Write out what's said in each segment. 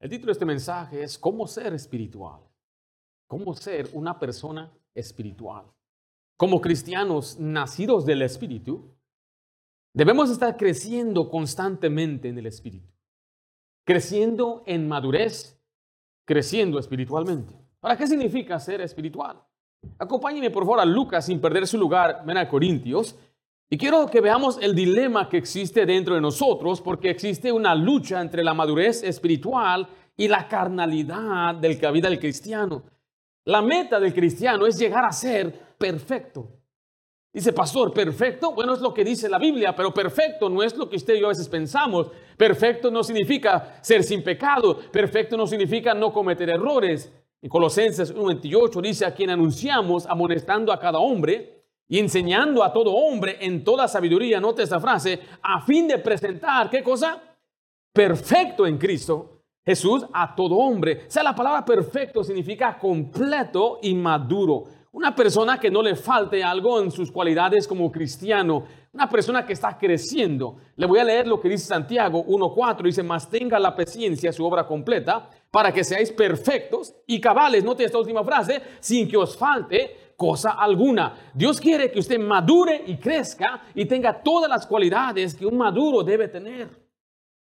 El título de este mensaje es ¿Cómo ser espiritual? ¿Cómo ser una persona espiritual? Como cristianos nacidos del Espíritu, debemos estar creciendo constantemente en el Espíritu, creciendo en madurez, creciendo espiritualmente. ¿Para qué significa ser espiritual? Acompáñenme por favor a Lucas sin perder su lugar, ven a Corintios, y quiero que veamos el dilema que existe dentro de nosotros, porque existe una lucha entre la madurez espiritual y la carnalidad del que vida del cristiano. La meta del cristiano es llegar a ser perfecto. Dice, pastor, perfecto, bueno, es lo que dice la Biblia, pero perfecto no es lo que usted y yo a veces pensamos. Perfecto no significa ser sin pecado, perfecto no significa no cometer errores. En Colosenses 1.28 dice, a quien anunciamos amonestando a cada hombre y enseñando a todo hombre en toda sabiduría, note esta frase, a fin de presentar, ¿qué cosa? Perfecto en Cristo. Jesús a todo hombre. O sea, la palabra perfecto significa completo y maduro. Una persona que no le falte algo en sus cualidades como cristiano. Una persona que está creciendo. Le voy a leer lo que dice Santiago 1.4. Dice, más tenga la paciencia su obra completa para que seáis perfectos y cabales. Note esta última frase, sin que os falte cosa alguna. Dios quiere que usted madure y crezca y tenga todas las cualidades que un maduro debe tener.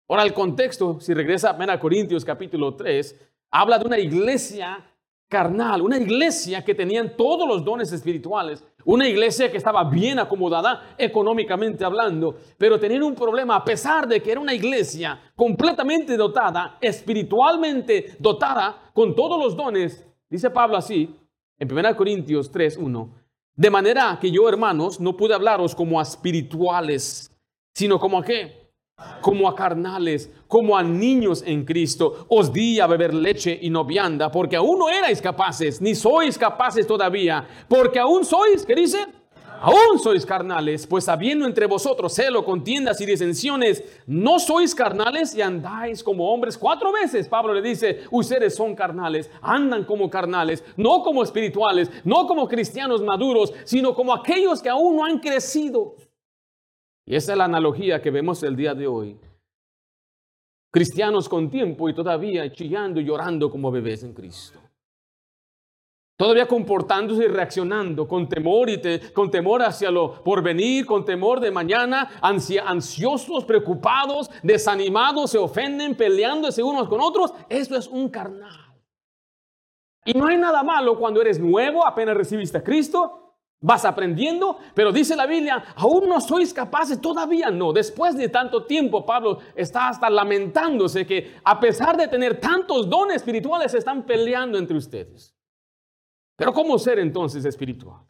Ahora el contexto, si regresa a Corintios capítulo 3, habla de una iglesia carnal, una iglesia que tenían todos los dones espirituales, una iglesia que estaba bien acomodada económicamente hablando, pero tenían un problema a pesar de que era una iglesia completamente dotada, espiritualmente dotada, con todos los dones, dice Pablo así, en 1 Corintios 3, 1. De manera que yo, hermanos, no pude hablaros como a espirituales, sino como a qué? Como a carnales, como a niños en Cristo. Os di a beber leche y no vianda, porque aún no erais capaces, ni sois capaces todavía, porque aún sois, ¿qué dice? Aún sois carnales, pues habiendo entre vosotros celo, contiendas y disensiones, no sois carnales y andáis como hombres. Cuatro veces Pablo le dice, ustedes son carnales, andan como carnales, no como espirituales, no como cristianos maduros, sino como aquellos que aún no han crecido. Y esa es la analogía que vemos el día de hoy. Cristianos con tiempo y todavía chillando y llorando como bebés en Cristo. Todavía comportándose y reaccionando con temor y con temor hacia lo porvenir, con temor de mañana, ansiosos, preocupados, desanimados, se ofenden, peleándose unos con otros. Eso es un carnal. Y no hay nada malo cuando eres nuevo, apenas recibiste a Cristo, vas aprendiendo, pero dice la Biblia, aún no sois capaces, todavía no. Después de tanto tiempo, Pablo está hasta lamentándose que a pesar de tener tantos dones espirituales, están peleando entre ustedes. Pero ¿cómo ser entonces espiritual?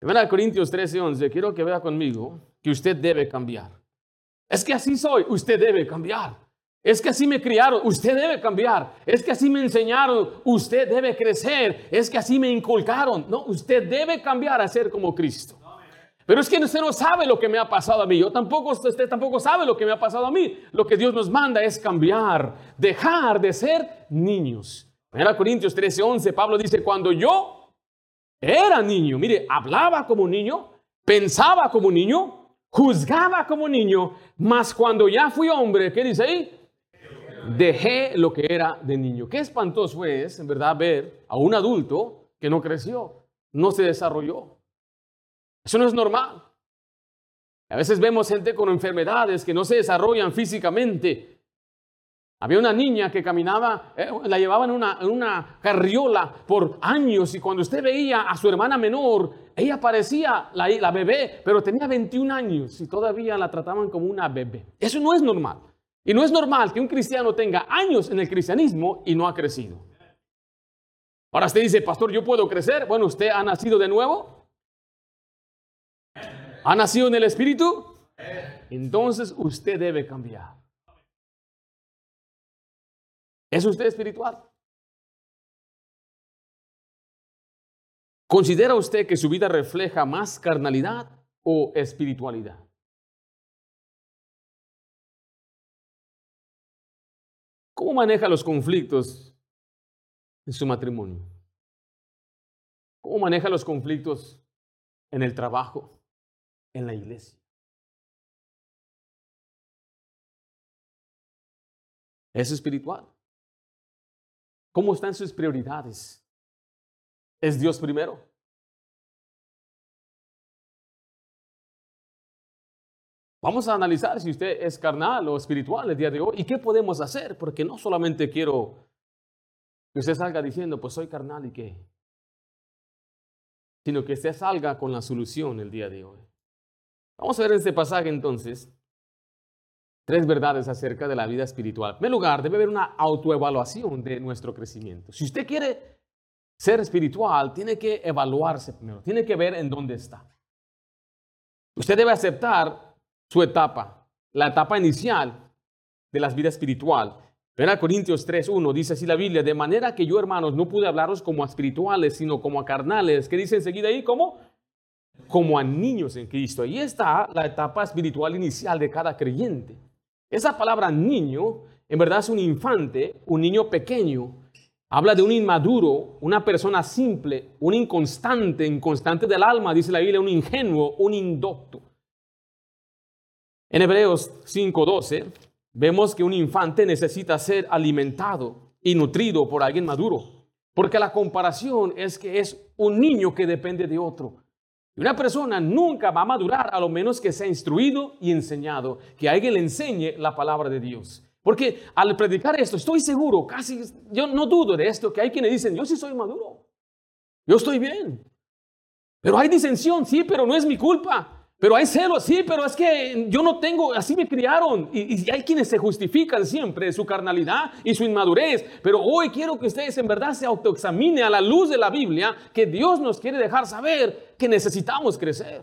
En Corintios 13, 11, quiero que vea conmigo que usted debe cambiar. Es que así soy, usted debe cambiar. Es que así me criaron, usted debe cambiar. Es que así me enseñaron, usted debe crecer. Es que así me inculcaron. No, usted debe cambiar a ser como Cristo. Pero es que usted no sabe lo que me ha pasado a mí. Yo tampoco, usted tampoco sabe lo que me ha pasado a mí. Lo que Dios nos manda es cambiar, dejar de ser niños. En Corintios 13, 11, Pablo dice, cuando yo era niño, mire, hablaba como niño, pensaba como niño, juzgaba como niño, mas cuando ya fui hombre, ¿qué dice ahí? Dejé lo que era de niño. Qué espantoso es, en verdad, ver a un adulto que no creció, no se desarrolló. Eso no es normal. A veces vemos gente con enfermedades que no se desarrollan físicamente, había una niña que caminaba, eh, la llevaban en una, carriola por años y cuando usted veía a su hermana menor, ella parecía la bebé, pero tenía 21 años y todavía la trataban como una bebé. Eso no es normal. Y no es normal que un cristiano tenga años en el cristianismo y no ha crecido. Ahora usted dice, pastor, ¿yo puedo crecer? Bueno, ¿usted ha nacido de nuevo? ¿Ha nacido en el Espíritu? Entonces usted debe cambiar. ¿Es usted espiritual? ¿Considera usted que su vida refleja más carnalidad o espiritualidad? ¿Cómo maneja los conflictos en su matrimonio? ¿Cómo maneja los conflictos en el trabajo, en la iglesia? Es espiritual. ¿Cómo están sus prioridades? ¿Es Dios primero? Vamos a analizar si usted es carnal o espiritual el día de hoy y qué podemos hacer, porque no solamente quiero que usted salga diciendo, pues soy carnal y qué, sino que usted salga con la solución el día de hoy. Vamos a ver este pasaje entonces, tres verdades acerca de la vida espiritual. En primer lugar, debe haber una autoevaluación de nuestro crecimiento. Si usted quiere ser espiritual, tiene que evaluarse primero, tiene que ver en dónde está. Usted debe aceptar su etapa, la etapa inicial de la vida espiritual. a Corintios 3.1 dice así la Biblia, de manera que yo hermanos no pude hablaros como a espirituales, sino como a carnales. ¿Qué dice enseguida ahí? ¿Cómo? Como a niños en Cristo. Ahí está la etapa espiritual inicial de cada creyente. Esa palabra niño en verdad es un infante, un niño pequeño. Habla de un inmaduro, una persona simple, un inconstante, inconstante del alma, dice la Biblia, un ingenuo, un indocto. En Hebreos 5:12 vemos que un infante necesita ser alimentado y nutrido por alguien maduro, porque la comparación es que es un niño que depende de otro. Y una persona nunca va a madurar a lo menos que sea instruido y enseñado, que alguien le enseñe la palabra de Dios. Porque al predicar esto, estoy seguro, casi, yo no dudo de esto, que hay quienes dicen, yo sí soy maduro, yo estoy bien. Pero hay disensión, sí, pero no es mi culpa. Pero hay celos, sí, pero es que yo no tengo, así me criaron. Y, hay quienes se justifican siempre su carnalidad y su inmadurez. Pero hoy quiero que ustedes en verdad se autoexaminen a la luz de la Biblia que Dios nos quiere dejar saber que necesitamos crecer.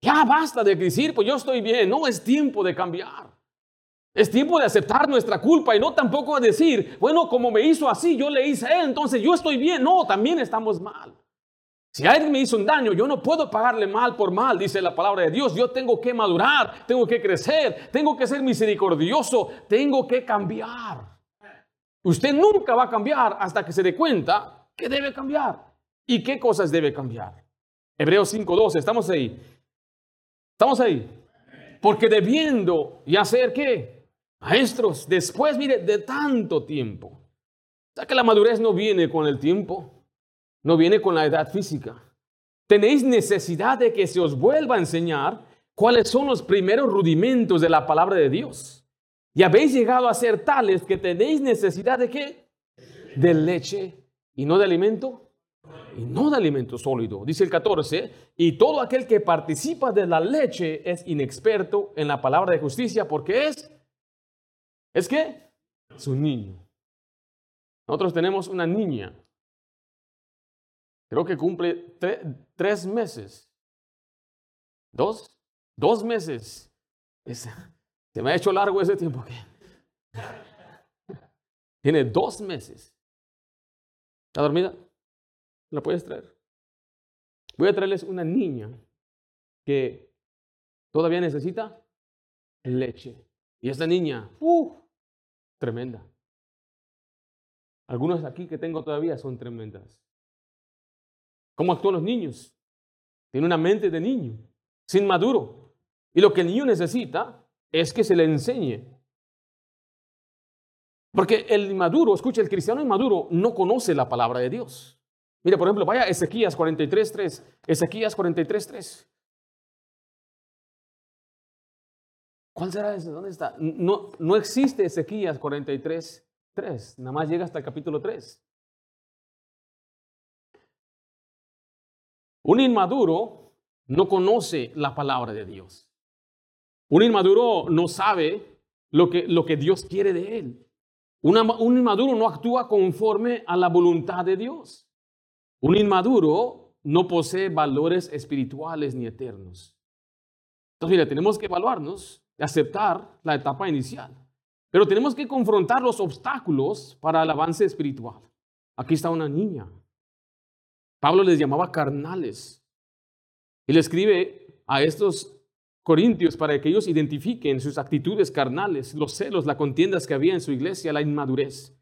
Ya basta de decir, pues yo estoy bien. No, es tiempo de cambiar. Es tiempo de aceptar nuestra culpa y no tampoco decir, bueno, como me hizo así, yo le hice entonces yo estoy bien. No, también estamos mal. Si alguien me hizo un daño, yo no puedo pagarle mal por mal, dice la palabra de Dios. Yo tengo que madurar, tengo que crecer, tengo que ser misericordioso, tengo que cambiar. Usted nunca va a cambiar hasta que se dé cuenta que debe cambiar y qué cosas debe cambiar. Hebreos 5:12, estamos ahí. Estamos ahí. Porque debiendo y hacer qué? Maestros, después, mire, de tanto tiempo. O sea que la madurez no viene con el tiempo no viene con la edad física. Tenéis necesidad de que se os vuelva a enseñar cuáles son los primeros rudimentos de la palabra de Dios. Y habéis llegado a ser tales que tenéis necesidad de qué? De leche y no de alimento. Y no de alimento sólido. Dice el 14, y todo aquel que participa de la leche es inexperto en la palabra de justicia porque es, ¿es qué? Es un niño. Nosotros tenemos una niña Creo que cumple tres meses. ¿Dos? Dos meses. se me ha hecho largo ese tiempo. Tiene dos meses. ¿Está dormida? ¿La puedes traer? Voy a traerles una niña que todavía necesita leche. Y esta niña, ¡uh! Tremenda. Algunos aquí que tengo todavía son tremendas. ¿Cómo actúan los niños? Tiene una mente de niño, sin maduro. Y lo que el niño necesita es que se le enseñe. Porque el inmaduro, escucha, el cristiano inmaduro no conoce la palabra de Dios. Mira, por ejemplo, vaya Ezequías 43.3. Ezequías 43.3. ¿Cuál será ese? ¿Dónde está? No, no existe Ezequías 43.3. Nada más llega hasta el capítulo 3. Un inmaduro no conoce la palabra de Dios. Un inmaduro no sabe lo que, lo que Dios quiere de él. un inmaduro no actúa conforme a la voluntad de Dios. Un inmaduro no posee valores espirituales ni eternos. Entonces, mira, tenemos que evaluarnos, aceptar la etapa inicial, pero tenemos que confrontar los obstáculos para el avance espiritual. Aquí está una niña, Pablo les llamaba carnales. Y le escribe a estos corintios para que ellos identifiquen sus actitudes carnales, los celos, las contiendas que había en su iglesia, la inmadurez.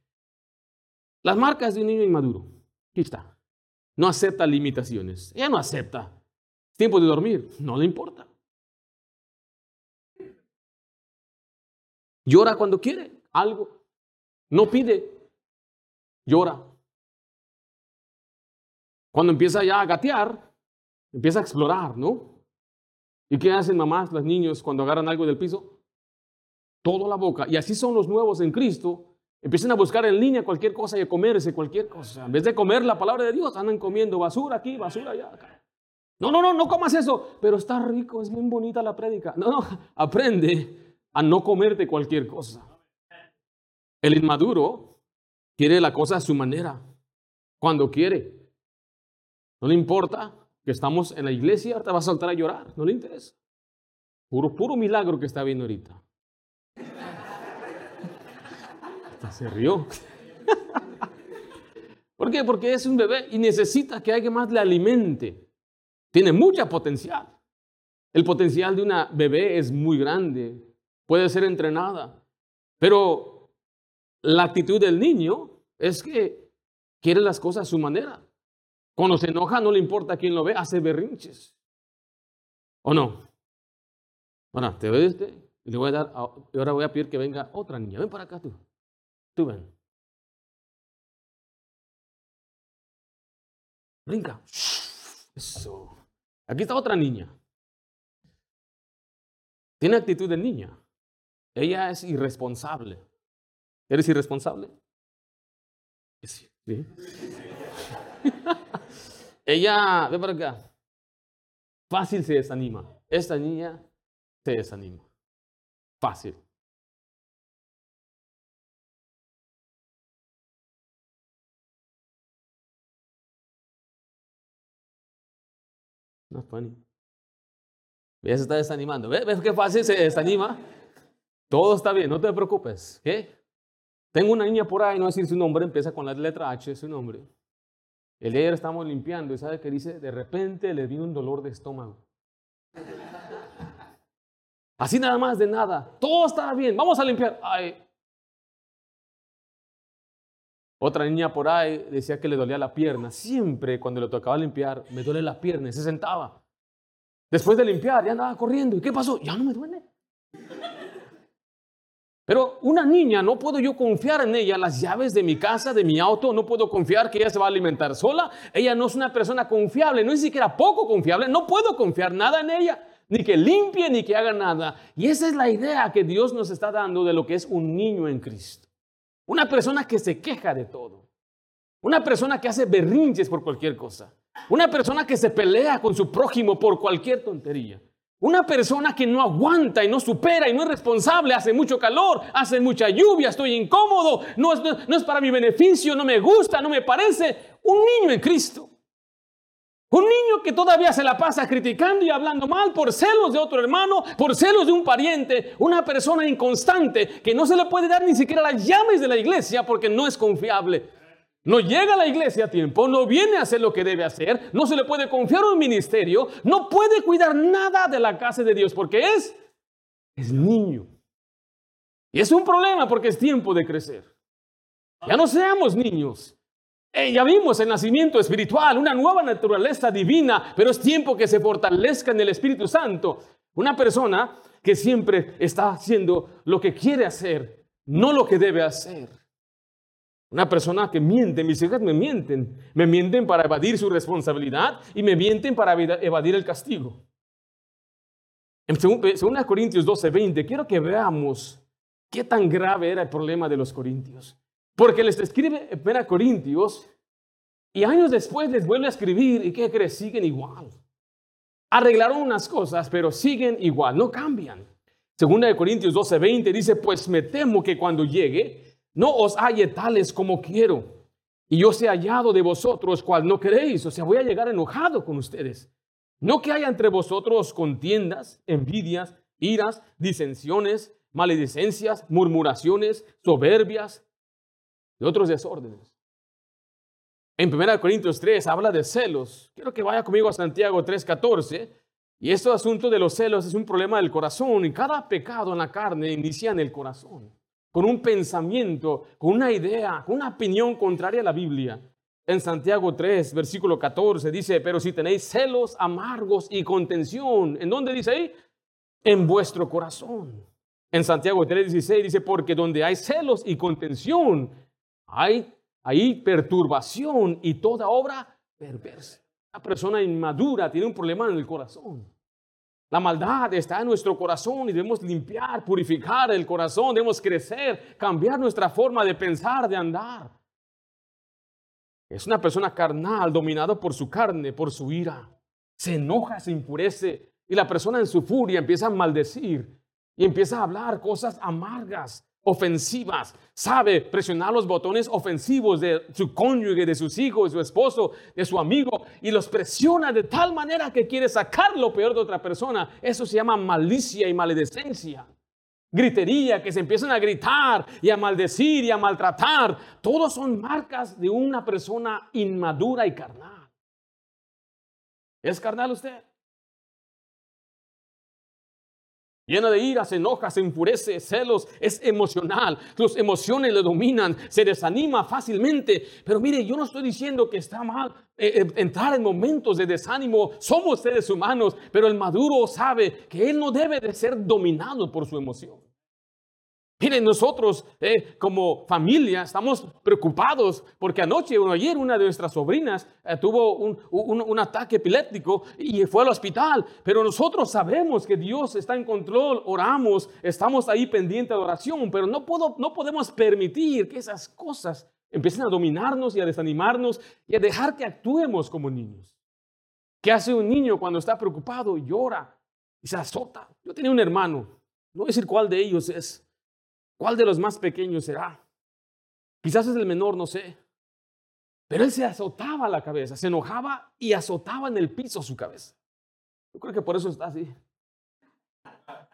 Las marcas de un niño inmaduro. Aquí está. No acepta limitaciones. Ella no acepta. Tiempo de dormir. No le importa. Llora cuando quiere. algo, no pide, llora. Cuando empieza ya a gatear, empieza a explorar, ¿no? ¿Y qué hacen mamás, los niños, cuando agarran algo del piso? Todo la boca. Y así son los nuevos en Cristo. Empiezan a buscar en línea cualquier cosa y a comerse cualquier cosa. En vez de comer la palabra de Dios, andan comiendo basura aquí, basura allá. No, no, no, no comas eso. Pero está rico, es muy bonita la prédica. No, no, aprende a no comerte cualquier cosa. El inmaduro quiere la cosa a su manera, cuando quiere. No le importa que estamos en la iglesia, te va a saltar a llorar, no le interesa. Puro, milagro que está viendo ahorita. Hasta se rió. ¿Por qué? Porque es un bebé y necesita que alguien más le alimente. Tiene mucha potencial. El potencial de una bebé es muy grande, puede ser entrenada, pero la actitud del niño es que quiere las cosas a su manera. Cuando se enoja, no le importa quién lo ve, hace berrinches. ¿O no? Bueno, te veo este le voy a dar, y ahora voy a pedir que venga otra niña. Ven para acá tú. Tú ven. Brinca. Eso. Aquí está otra niña. Tiene actitud de niña. Ella es irresponsable. ¿Eres irresponsable? Sí. ¿Sí? Ella, ve para acá. Fácil se desanima. Esta niña se desanima. Fácil. No es funny. Ya se está desanimando. ¿Ves qué fácil se desanima? Todo está bien, no te preocupes. ¿Qué? Tengo una niña por ahí, no decir su nombre, empieza con la letra H, su nombre. El día ayer estamos limpiando y sabe que dice, de repente le vino un dolor de estómago. Así nada más de nada. Todo estaba bien. Vamos a limpiar. Ay. Otra niña por ahí decía que le dolía la pierna. Siempre cuando le tocaba limpiar, me duele la pierna y se sentaba. Después de limpiar, ya andaba corriendo. ¿Y qué pasó? Ya no me duele. Pero una niña, no puedo yo confiar en ella, las llaves de mi casa, de mi auto, no puedo confiar que ella se va a alimentar sola. Ella no es una persona confiable, no es siquiera poco confiable, no puedo confiar nada en ella, ni que limpie, ni que haga nada. Y esa es la idea que Dios nos está dando de lo que es un niño en Cristo. Una persona que se queja de todo. Una persona que hace berrinches por cualquier cosa. Una persona que se pelea con su prójimo por cualquier tontería. Una persona que no aguanta y no supera y no es responsable, hace mucho calor, hace mucha lluvia, estoy incómodo, no es, no es para mi beneficio, no me gusta, no me parece. Un niño en Cristo. Un niño que todavía se la pasa criticando y hablando mal por celos de otro hermano, por celos de un pariente, una persona inconstante que no se le puede dar ni siquiera las llaves de la iglesia porque no es confiable. No llega a la iglesia a tiempo, no viene a hacer lo que debe hacer, no se le puede confiar un ministerio, no puede cuidar nada de la casa de Dios porque es, es niño. Y es un problema porque es tiempo de crecer. Ya no seamos niños. Eh, ya vimos el nacimiento espiritual, una nueva naturaleza divina, pero es tiempo que se fortalezca en el Espíritu Santo. Una persona que siempre está haciendo lo que quiere hacer, no lo que debe hacer. Una persona que miente, mis hijas me mienten. Me mienten para evadir su responsabilidad y me mienten para evadir el castigo. En 2 Corintios 12, 20, quiero que veamos qué tan grave era el problema de los corintios. Porque les escribe en 1 Corintios y años después les vuelve a escribir y ¿qué crees? Siguen igual. Arreglaron unas cosas, pero siguen igual, no cambian. Segunda de Corintios 12, 20 dice, pues me temo que cuando llegue no os halle tales como quiero, y yo sea hallado de vosotros cual no queréis, o sea, voy a llegar enojado con ustedes. No que haya entre vosotros contiendas, envidias, iras, disensiones, maledicencias, murmuraciones, soberbias y otros desórdenes. En 1 Corintios 3 habla de celos. Quiero que vaya conmigo a Santiago 3:14. Y este asunto de los celos es un problema del corazón. Y cada pecado en la carne inicia en el corazón con un pensamiento, con una idea, con una opinión contraria a la Biblia. En Santiago 3, versículo 14 dice, pero si tenéis celos amargos y contención, ¿en dónde dice ahí? En vuestro corazón. En Santiago 3:16 dice, porque donde hay celos y contención, hay ahí perturbación y toda obra perversa. Una persona inmadura tiene un problema en el corazón. La maldad está en nuestro corazón y debemos limpiar, purificar el corazón, debemos crecer, cambiar nuestra forma de pensar, de andar. Es una persona carnal, dominada por su carne, por su ira. Se enoja, se impurece y la persona en su furia empieza a maldecir y empieza a hablar cosas amargas, ofensivas. Sabe presionar los botones ofensivos de su cónyuge, de sus hijos, de su esposo, de su amigo y los presiona de tal manera que quiere sacar lo peor de otra persona. Eso se llama malicia y maledicencia gritería, que se empiezan a gritar y a maldecir y a maltratar. Todos son marcas de una persona inmadura y carnal. ¿Es carnal usted? Llena de ira, se enoja, se enfurece, celos, es emocional. Sus emociones le dominan, se desanima fácilmente. Pero mire, yo no estoy diciendo que está mal eh, eh, entrar en momentos de desánimo. Somos seres humanos, pero el maduro sabe que él no debe de ser dominado por su emoción. Miren, nosotros eh, como familia estamos preocupados porque anoche o ayer una de nuestras sobrinas eh, tuvo un, un, ataque epiléptico y fue al hospital. Pero nosotros sabemos que Dios está en control, oramos, estamos ahí pendiente de oración, pero no, puedo, no podemos permitir que esas cosas empiecen a dominarnos y a desanimarnos y a dejar que actuemos como niños. ¿Qué hace un niño cuando está preocupado? Llora y se azota. Yo tenía un hermano, no voy a decir cuál de ellos es ¿Cuál de los más pequeños será? Quizás es el menor, no sé. Pero él se azotaba la cabeza, se enojaba y azotaba en el piso su cabeza. Yo creo que por eso está así.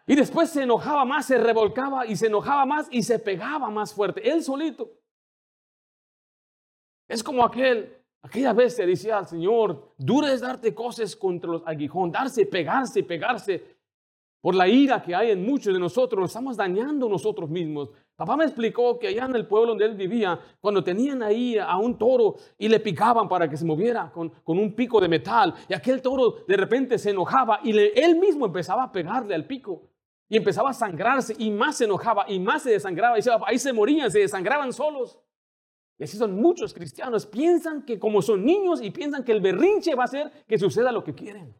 Y después se enojaba más, se revolcaba y se enojaba más y se pegaba más fuerte, él solito. Es como aquel, aquella vez se decía al Señor, duro es darte cosas contra los aguijón, darse, pegarse, pegarse por la ira que hay en muchos de nosotros, nos estamos dañando nosotros mismos. Papá me explicó que allá en el pueblo donde él vivía, cuando tenían ahí a un toro y le picaban para que se moviera con, un pico de metal, y aquel toro de repente se enojaba y él mismo empezaba a pegarle al pico. Y empezaba a sangrarse y más se enojaba y más se desangraba. Y ahí se morían, se desangraban solos. Y así son muchos cristianos. Piensan que como son niños y piensan que el berrinche va a hacer que suceda lo que quieren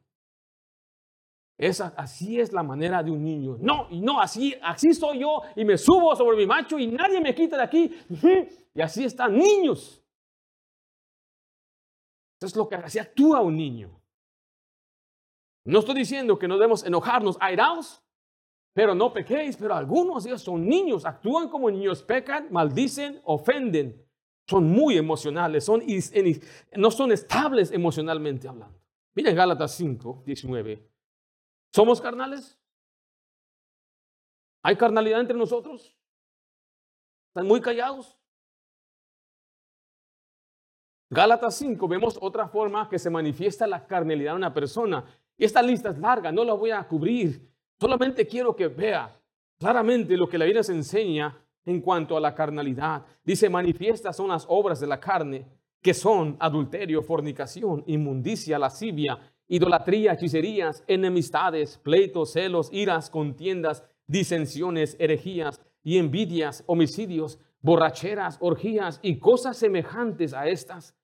así es la manera de un niño. No, y no, así, así soy yo y me subo sobre mi macho y nadie me quita de aquí. Y así están niños. Eso es lo que así actúa un niño. No estoy diciendo que no debemos enojarnos, airaos, pero no pequéis. Pero algunos de son niños, actúan como niños, pecan, maldicen, ofenden. Son muy emocionales, son, no son estables emocionalmente hablando. Miren Gálatas 5, 19. ¿Somos carnales? ¿Hay carnalidad entre nosotros? ¿Están muy callados? Gálatas 5 vemos otra forma que se manifiesta la carnalidad de una persona. Y esta lista es larga, no la voy a cubrir. Solamente quiero que vea claramente lo que la Biblia se enseña en cuanto a la carnalidad. Dice, manifiestas son las obras de la carne, que son adulterio, fornicación, inmundicia, lascivia, idolatría, hechicerías, enemistades, pleitos, celos, iras, contiendas, disensiones, herejías y envidias, homicidios, borracheras, orgías y cosas semejantes a estas,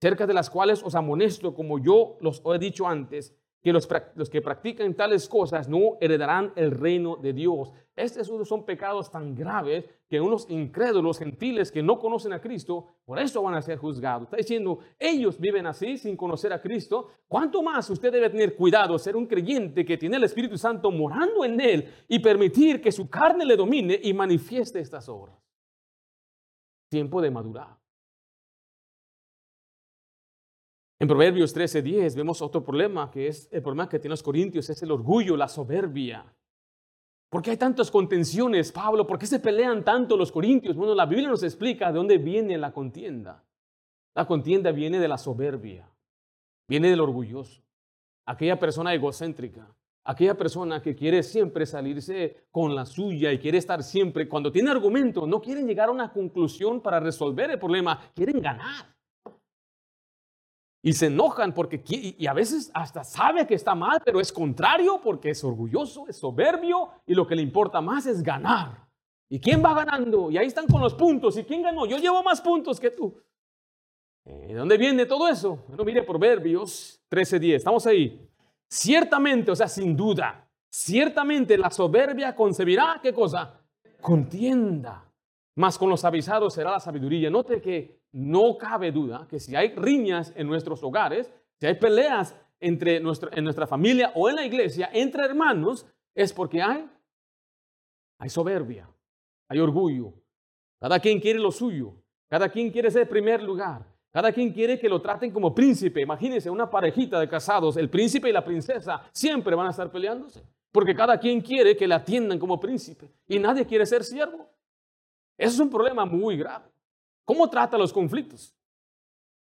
cerca de las cuales os amonesto, como yo los he dicho antes, que los, que practican tales cosas no heredarán el reino de Dios. Estos son pecados tan graves que unos incrédulos gentiles que no conocen a Cristo, por eso van a ser juzgados. Está diciendo, ellos viven así sin conocer a Cristo. ¿Cuánto más usted debe tener cuidado, ser un creyente que tiene el Espíritu Santo morando en él y permitir que su carne le domine y manifieste estas obras? Tiempo de madurar. En Proverbios 13:10 vemos otro problema, que es el problema que tienen los corintios, es el orgullo, la soberbia. ¿Por qué hay tantas contenciones, Pablo? ¿Por qué se pelean tanto los corintios? Bueno, la Biblia nos explica de dónde viene la contienda. La contienda viene de la soberbia, viene del orgulloso, aquella persona egocéntrica, aquella persona que quiere siempre salirse con la suya y quiere estar siempre, cuando tiene argumento, no quieren llegar a una conclusión para resolver el problema, quieren ganar. Y se enojan porque, y a veces hasta sabe que está mal, pero es contrario porque es orgulloso, es soberbio y lo que le importa más es ganar. ¿Y quién va ganando? Y ahí están con los puntos. ¿Y quién ganó? Yo llevo más puntos que tú. ¿De dónde viene todo eso? Bueno, mire Proverbios 13:10. Estamos ahí. Ciertamente, o sea, sin duda, ciertamente la soberbia concebirá, ¿qué cosa? Contienda. Más con los avisados será la sabiduría. Note que no cabe duda que si hay riñas en nuestros hogares, si hay peleas entre nuestra, en nuestra familia o en la iglesia, entre hermanos, es porque hay, hay soberbia, hay orgullo. Cada quien quiere lo suyo, cada quien quiere ser primer lugar, cada quien quiere que lo traten como príncipe. Imagínense una parejita de casados, el príncipe y la princesa siempre van a estar peleándose, porque cada quien quiere que le atiendan como príncipe y nadie quiere ser siervo. Eso es un problema muy grave. ¿Cómo trata los conflictos?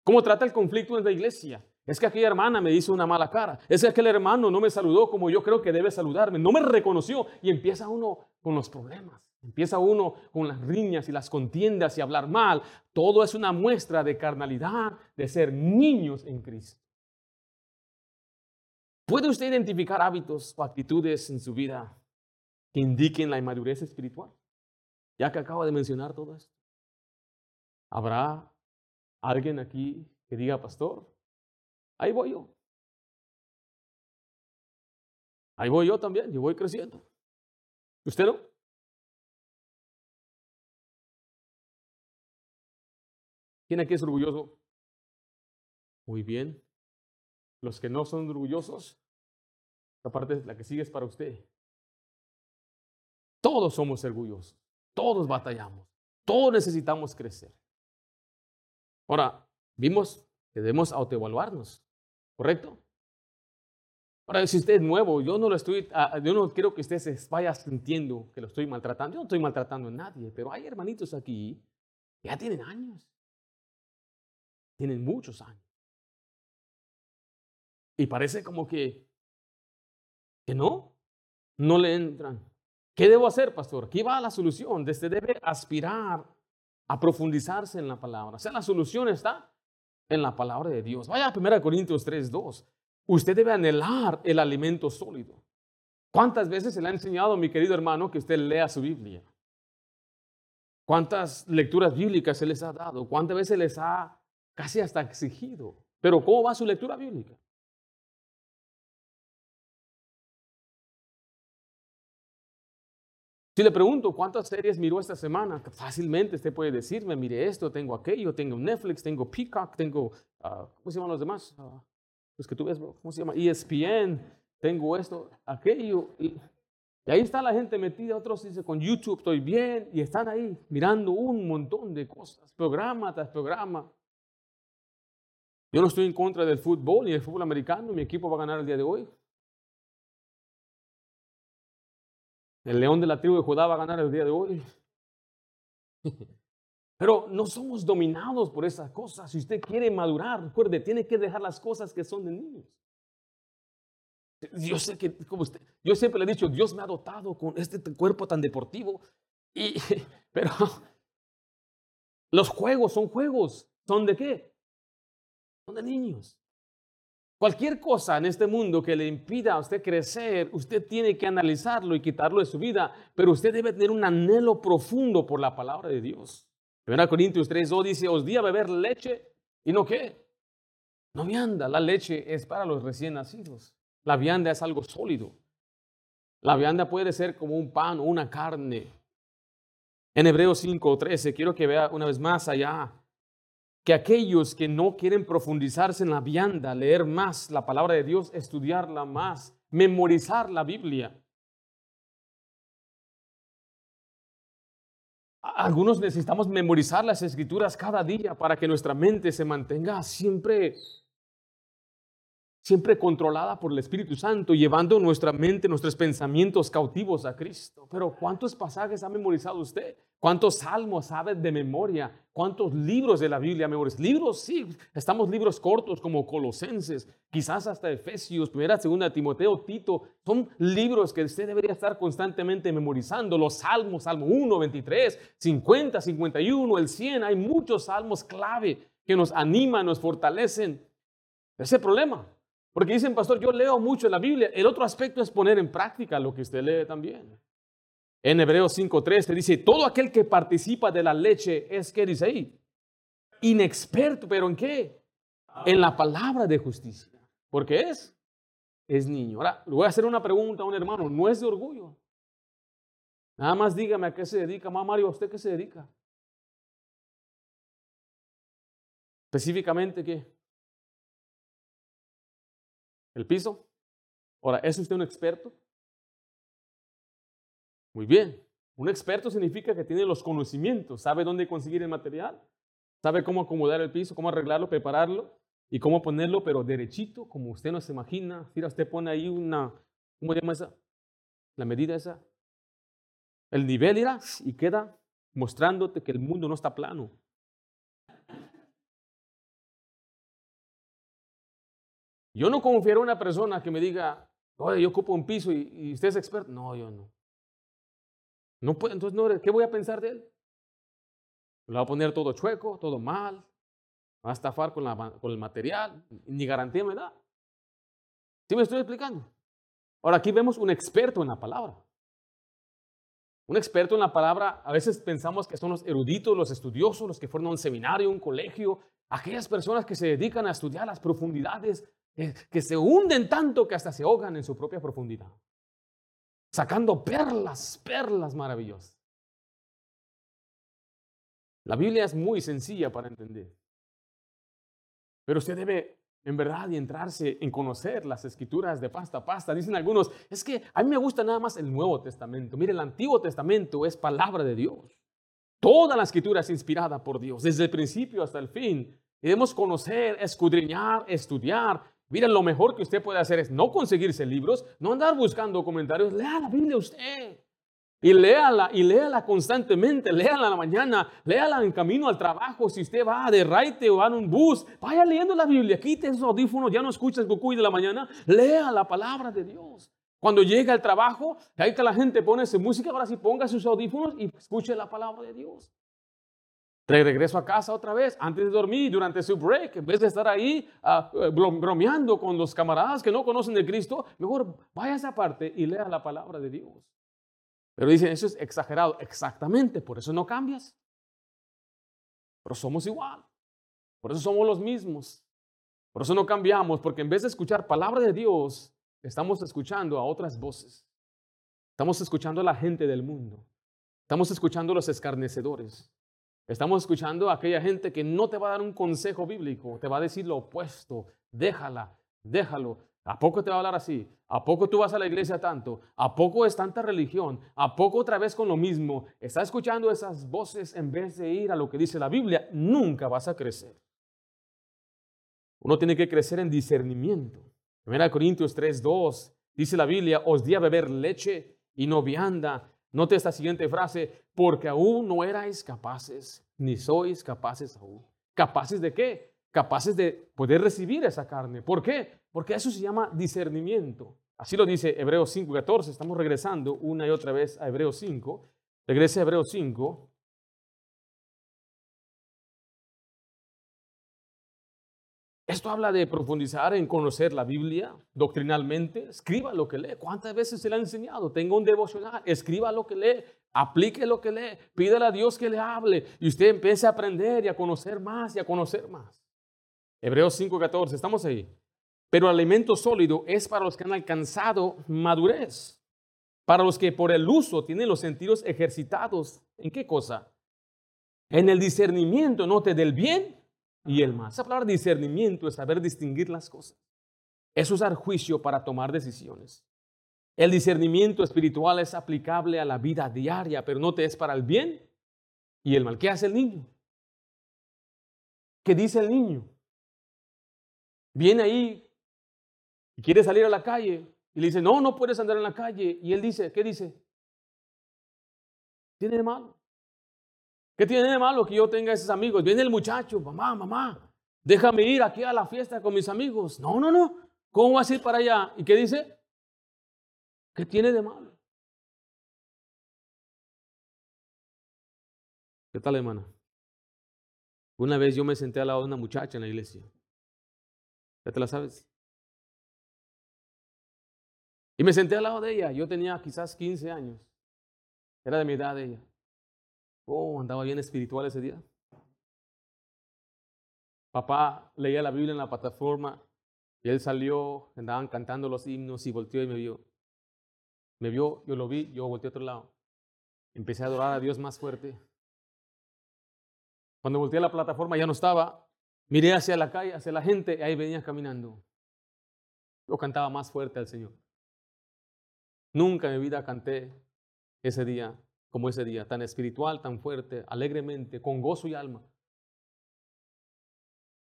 ¿Cómo trata el conflicto en la iglesia? Es que aquella hermana me hizo una mala cara. Es que aquel hermano no me saludó como yo creo que debe saludarme. No me reconoció. Y empieza uno con los problemas. Empieza uno con las riñas y las contiendas y hablar mal. Todo es una muestra de carnalidad, de ser niños en Cristo. ¿Puede usted identificar hábitos o actitudes en su vida que indiquen la inmadurez espiritual? Ya que acabo de mencionar todo esto. ¿Habrá alguien aquí que diga, pastor, ahí voy yo? Ahí voy yo también, yo voy creciendo. ¿Usted no? ¿Quién aquí es orgulloso? Muy bien. Los que no son orgullosos, la parte la que sigue es para usted. Todos somos orgullosos, todos batallamos, todos necesitamos crecer. Ahora, vimos que debemos autoevaluarnos, ¿correcto? Ahora, si usted es nuevo, yo no lo estoy, ah, yo no quiero que usted se vaya sintiendo que lo estoy maltratando. Yo no estoy maltratando a nadie, pero hay hermanitos aquí que ya tienen años. Tienen muchos años. Y parece como que, que no, no le entran. ¿Qué debo hacer, pastor? Aquí va la solución. Usted debe aspirar a profundizarse en la palabra. O sea, la solución está en la palabra de Dios. Vaya a 1 Corintios 3, 2. Usted debe anhelar el alimento sólido. ¿Cuántas veces se le ha enseñado, mi querido hermano, que usted lea su Biblia? ¿Cuántas lecturas bíblicas se les ha dado? ¿Cuántas veces les ha casi hasta exigido? Pero ¿cómo va su lectura bíblica? Si le pregunto cuántas series miró esta semana, fácilmente usted puede decirme, mire esto, tengo aquello, tengo Netflix, tengo Peacock, tengo, uh, ¿cómo se llaman los demás? Uh, los que tú ves, bro, ¿cómo se llama? ESPN, tengo esto, aquello. Y, ahí está la gente metida, otros dicen, con YouTube estoy bien, y están ahí mirando un montón de cosas, programa tras programa. Yo no estoy en contra del fútbol ni del fútbol americano, mi equipo va a ganar el día de hoy. El león de la tribu de Judá va a ganar el día de hoy. Pero no somos dominados por esas cosas. Si usted quiere madurar, recuerde, tiene que dejar las cosas que son de niños. Yo sé que, como usted, yo siempre le he dicho, Dios me ha dotado con este cuerpo tan deportivo. Y, pero los juegos son juegos. ¿Son de qué? Son de niños. Cualquier cosa en este mundo que le impida a usted crecer, usted tiene que analizarlo y quitarlo de su vida, pero usted debe tener un anhelo profundo por la palabra de Dios. 1 Corintios 3.2 dice, os di a beber leche y no qué. No vianda, la leche es para los recién nacidos. La vianda es algo sólido. La vianda puede ser como un pan o una carne. En Hebreos 5.13, quiero que vea una vez más allá que aquellos que no quieren profundizarse en la vianda, leer más la palabra de Dios, estudiarla más, memorizar la Biblia. Algunos necesitamos memorizar las escrituras cada día para que nuestra mente se mantenga siempre siempre controlada por el Espíritu Santo, llevando nuestra mente, nuestros pensamientos cautivos a Cristo. Pero ¿cuántos pasajes ha memorizado usted? ¿Cuántos salmos sabe de memoria? ¿Cuántos libros de la Biblia memorizado? Libros, sí, estamos libros cortos como Colosenses, quizás hasta Efesios, Primera, Segunda, Timoteo, Tito. Son libros que usted debería estar constantemente memorizando. Los salmos, Salmo 1, 23, 50, 51, el 100. Hay muchos salmos clave que nos animan, nos fortalecen. Ese problema. Porque dicen, pastor, yo leo mucho la Biblia. El otro aspecto es poner en práctica lo que usted lee también. En Hebreos 5.13 dice, todo aquel que participa de la leche es, ¿qué dice ahí? Inexperto, pero ¿en qué? En la palabra de justicia. Porque es, es niño. Ahora, le voy a hacer una pregunta a un hermano, no es de orgullo. Nada más dígame a qué se dedica. Mamá Mario, ¿a usted qué se dedica? Específicamente, ¿qué? ¿El piso? Ahora, ¿es usted un experto? Muy bien. Un experto significa que tiene los conocimientos, sabe dónde conseguir el material, sabe cómo acomodar el piso, cómo arreglarlo, prepararlo y cómo ponerlo, pero derechito, como usted no se imagina. Mira, usted pone ahí una, ¿cómo se llama esa? La medida esa. El nivel irá y queda mostrándote que el mundo no está plano. Yo no confiero a una persona que me diga, oye, yo ocupo un piso y, y usted es experto. No, yo no. No puede, entonces, no, ¿qué voy a pensar de él? Le va a poner todo chueco, todo mal, va a estafar con, la, el material, ni garantía me da. ¿Sí me estoy explicando? Ahora aquí vemos un experto en la palabra. Un experto en la palabra, a veces pensamos que son los eruditos, los estudiosos, los que fueron a un seminario, un colegio, aquellas personas que se dedican a estudiar las profundidades, eh, que se hunden tanto que hasta se ahogan en su propia profundidad sacando perlas, perlas maravillosas. La Biblia es muy sencilla para entender. Pero usted debe, en verdad, y entrarse en conocer las escrituras de pasta a pasta. Dicen algunos, es que a mí me gusta nada más el Nuevo Testamento. Mire, el Antiguo Testamento es palabra de Dios. Toda la escritura es inspirada por Dios, desde el principio hasta el fin. Debemos conocer, escudriñar, estudiar Miren, lo mejor que usted puede hacer es no conseguirse libros, no andar buscando comentarios, lea la Biblia usted. Y léala, y léala constantemente, léala en la mañana, léala en camino al trabajo, si usted va de raite o va en un bus, vaya leyendo la Biblia, quite esos audífonos, ya no escucha el cucuy de la mañana, lea la palabra de Dios. Cuando llega al trabajo, ahí que la gente pone su música, ahora sí ponga sus audífonos y escuche la palabra de Dios regreso a casa otra vez, antes de dormir, durante su break, en vez de estar ahí uh, bromeando con los camaradas que no conocen de Cristo, mejor vaya a esa parte y lea la palabra de Dios. Pero dicen, eso es exagerado. Exactamente, por eso no cambias. Pero somos igual. Por eso somos los mismos. Por eso no cambiamos, porque en vez de escuchar palabra de Dios, estamos escuchando a otras voces. Estamos escuchando a la gente del mundo. Estamos escuchando a los escarnecedores. Estamos escuchando a aquella gente que no te va a dar un consejo bíblico, te va a decir lo opuesto. Déjala, déjalo. ¿A poco te va a hablar así? ¿A poco tú vas a la iglesia tanto? ¿A poco es tanta religión? ¿A poco otra vez con lo mismo? Estás escuchando esas voces en vez de ir a lo que dice la Biblia, nunca vas a crecer. Uno tiene que crecer en discernimiento. 1 Corintios 3:2 dice la Biblia, os di a beber leche y no vianda Note esta siguiente frase, porque aún no erais capaces, ni sois capaces aún. ¿Capaces de qué? Capaces de poder recibir esa carne. ¿Por qué? Porque eso se llama discernimiento. Así lo dice Hebreos 5.14. Estamos regresando una y otra vez a Hebreos 5. Regrese a Hebreos 5. Esto habla de profundizar en conocer la Biblia doctrinalmente. Escriba lo que lee. ¿Cuántas veces se le ha enseñado? Tenga un devocional. Escriba lo que lee. Aplique lo que lee. Pídele a Dios que le hable. Y usted empiece a aprender y a conocer más y a conocer más. Hebreos 5:14. Estamos ahí. Pero alimento sólido es para los que han alcanzado madurez. Para los que por el uso tienen los sentidos ejercitados. ¿En qué cosa? En el discernimiento, note, del bien y el mal. Esa palabra discernimiento es saber distinguir las cosas. Es usar juicio para tomar decisiones. El discernimiento espiritual es aplicable a la vida diaria, pero no te es para el bien y el mal. ¿Qué hace el niño? ¿Qué dice el niño? Viene ahí y quiere salir a la calle y le dice, no, no puedes andar en la calle. Y él dice, ¿qué dice? Tiene de malo. ¿Qué tiene de malo que yo tenga esos amigos? Viene el muchacho, mamá, mamá, déjame ir aquí a la fiesta con mis amigos. No, no, no. ¿Cómo vas a ir para allá? ¿Y qué dice? ¿Qué tiene de malo? ¿Qué tal, hermana? Una vez yo me senté al lado de una muchacha en la iglesia. ¿Ya te la sabes? Y me senté al lado de ella. Yo tenía quizás 15 años. Era de mi edad ella. Oh, andaba bien espiritual ese día. Papá leía la Biblia en la plataforma y él salió, andaban cantando los himnos y volteó y me vio. Me vio, yo lo vi, yo volteé a otro lado. Empecé a adorar a Dios más fuerte. Cuando volteé a la plataforma ya no estaba. Miré hacia la calle, hacia la gente, y ahí venía caminando. Yo cantaba más fuerte al Señor. Nunca en mi vida canté ese día como ese día, tan espiritual, tan fuerte, alegremente, con gozo y alma.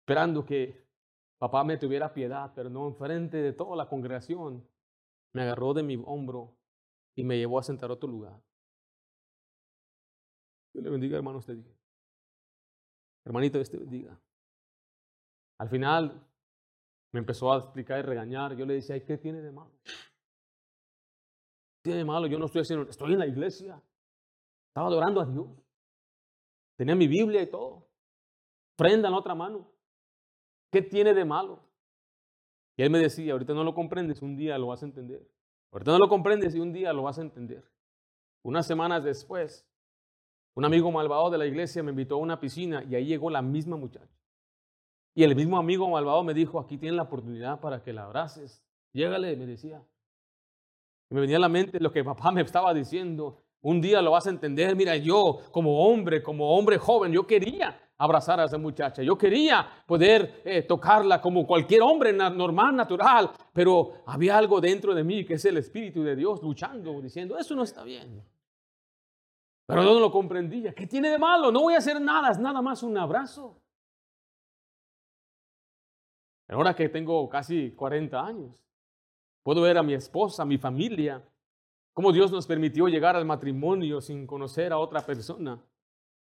Esperando que papá me tuviera piedad, pero no enfrente de toda la congregación. Me agarró de mi hombro y me llevó a sentar a otro lugar. Dios le bendiga, hermano, usted diga. Hermanito, Dios te bendiga. Al final me empezó a explicar y regañar. Yo le decía, ¿qué tiene de malo? ¿Qué tiene de malo? Yo no estoy haciendo, estoy en la iglesia. Estaba adorando a Dios. Tenía mi Biblia y todo. Prenda en otra mano. ¿Qué tiene de malo? Y él me decía, ahorita no lo comprendes, un día lo vas a entender. Ahorita no lo comprendes y un día lo vas a entender. Unas semanas después, un amigo malvado de la iglesia me invitó a una piscina y ahí llegó la misma muchacha. Y el mismo amigo malvado me dijo, aquí tienes la oportunidad para que la abraces. Llégale, me decía. Y me venía a la mente lo que papá me estaba diciendo. Un día lo vas a entender. Mira, yo como hombre, como hombre joven, yo quería abrazar a esa muchacha. Yo quería poder eh, tocarla como cualquier hombre normal, natural. Pero había algo dentro de mí que es el Espíritu de Dios luchando, diciendo, eso no está bien. Pero yo no lo comprendía. ¿Qué tiene de malo? No voy a hacer nada, es nada más un abrazo. Ahora que tengo casi 40 años, puedo ver a mi esposa, a mi familia, cómo Dios nos permitió llegar al matrimonio sin conocer a otra persona.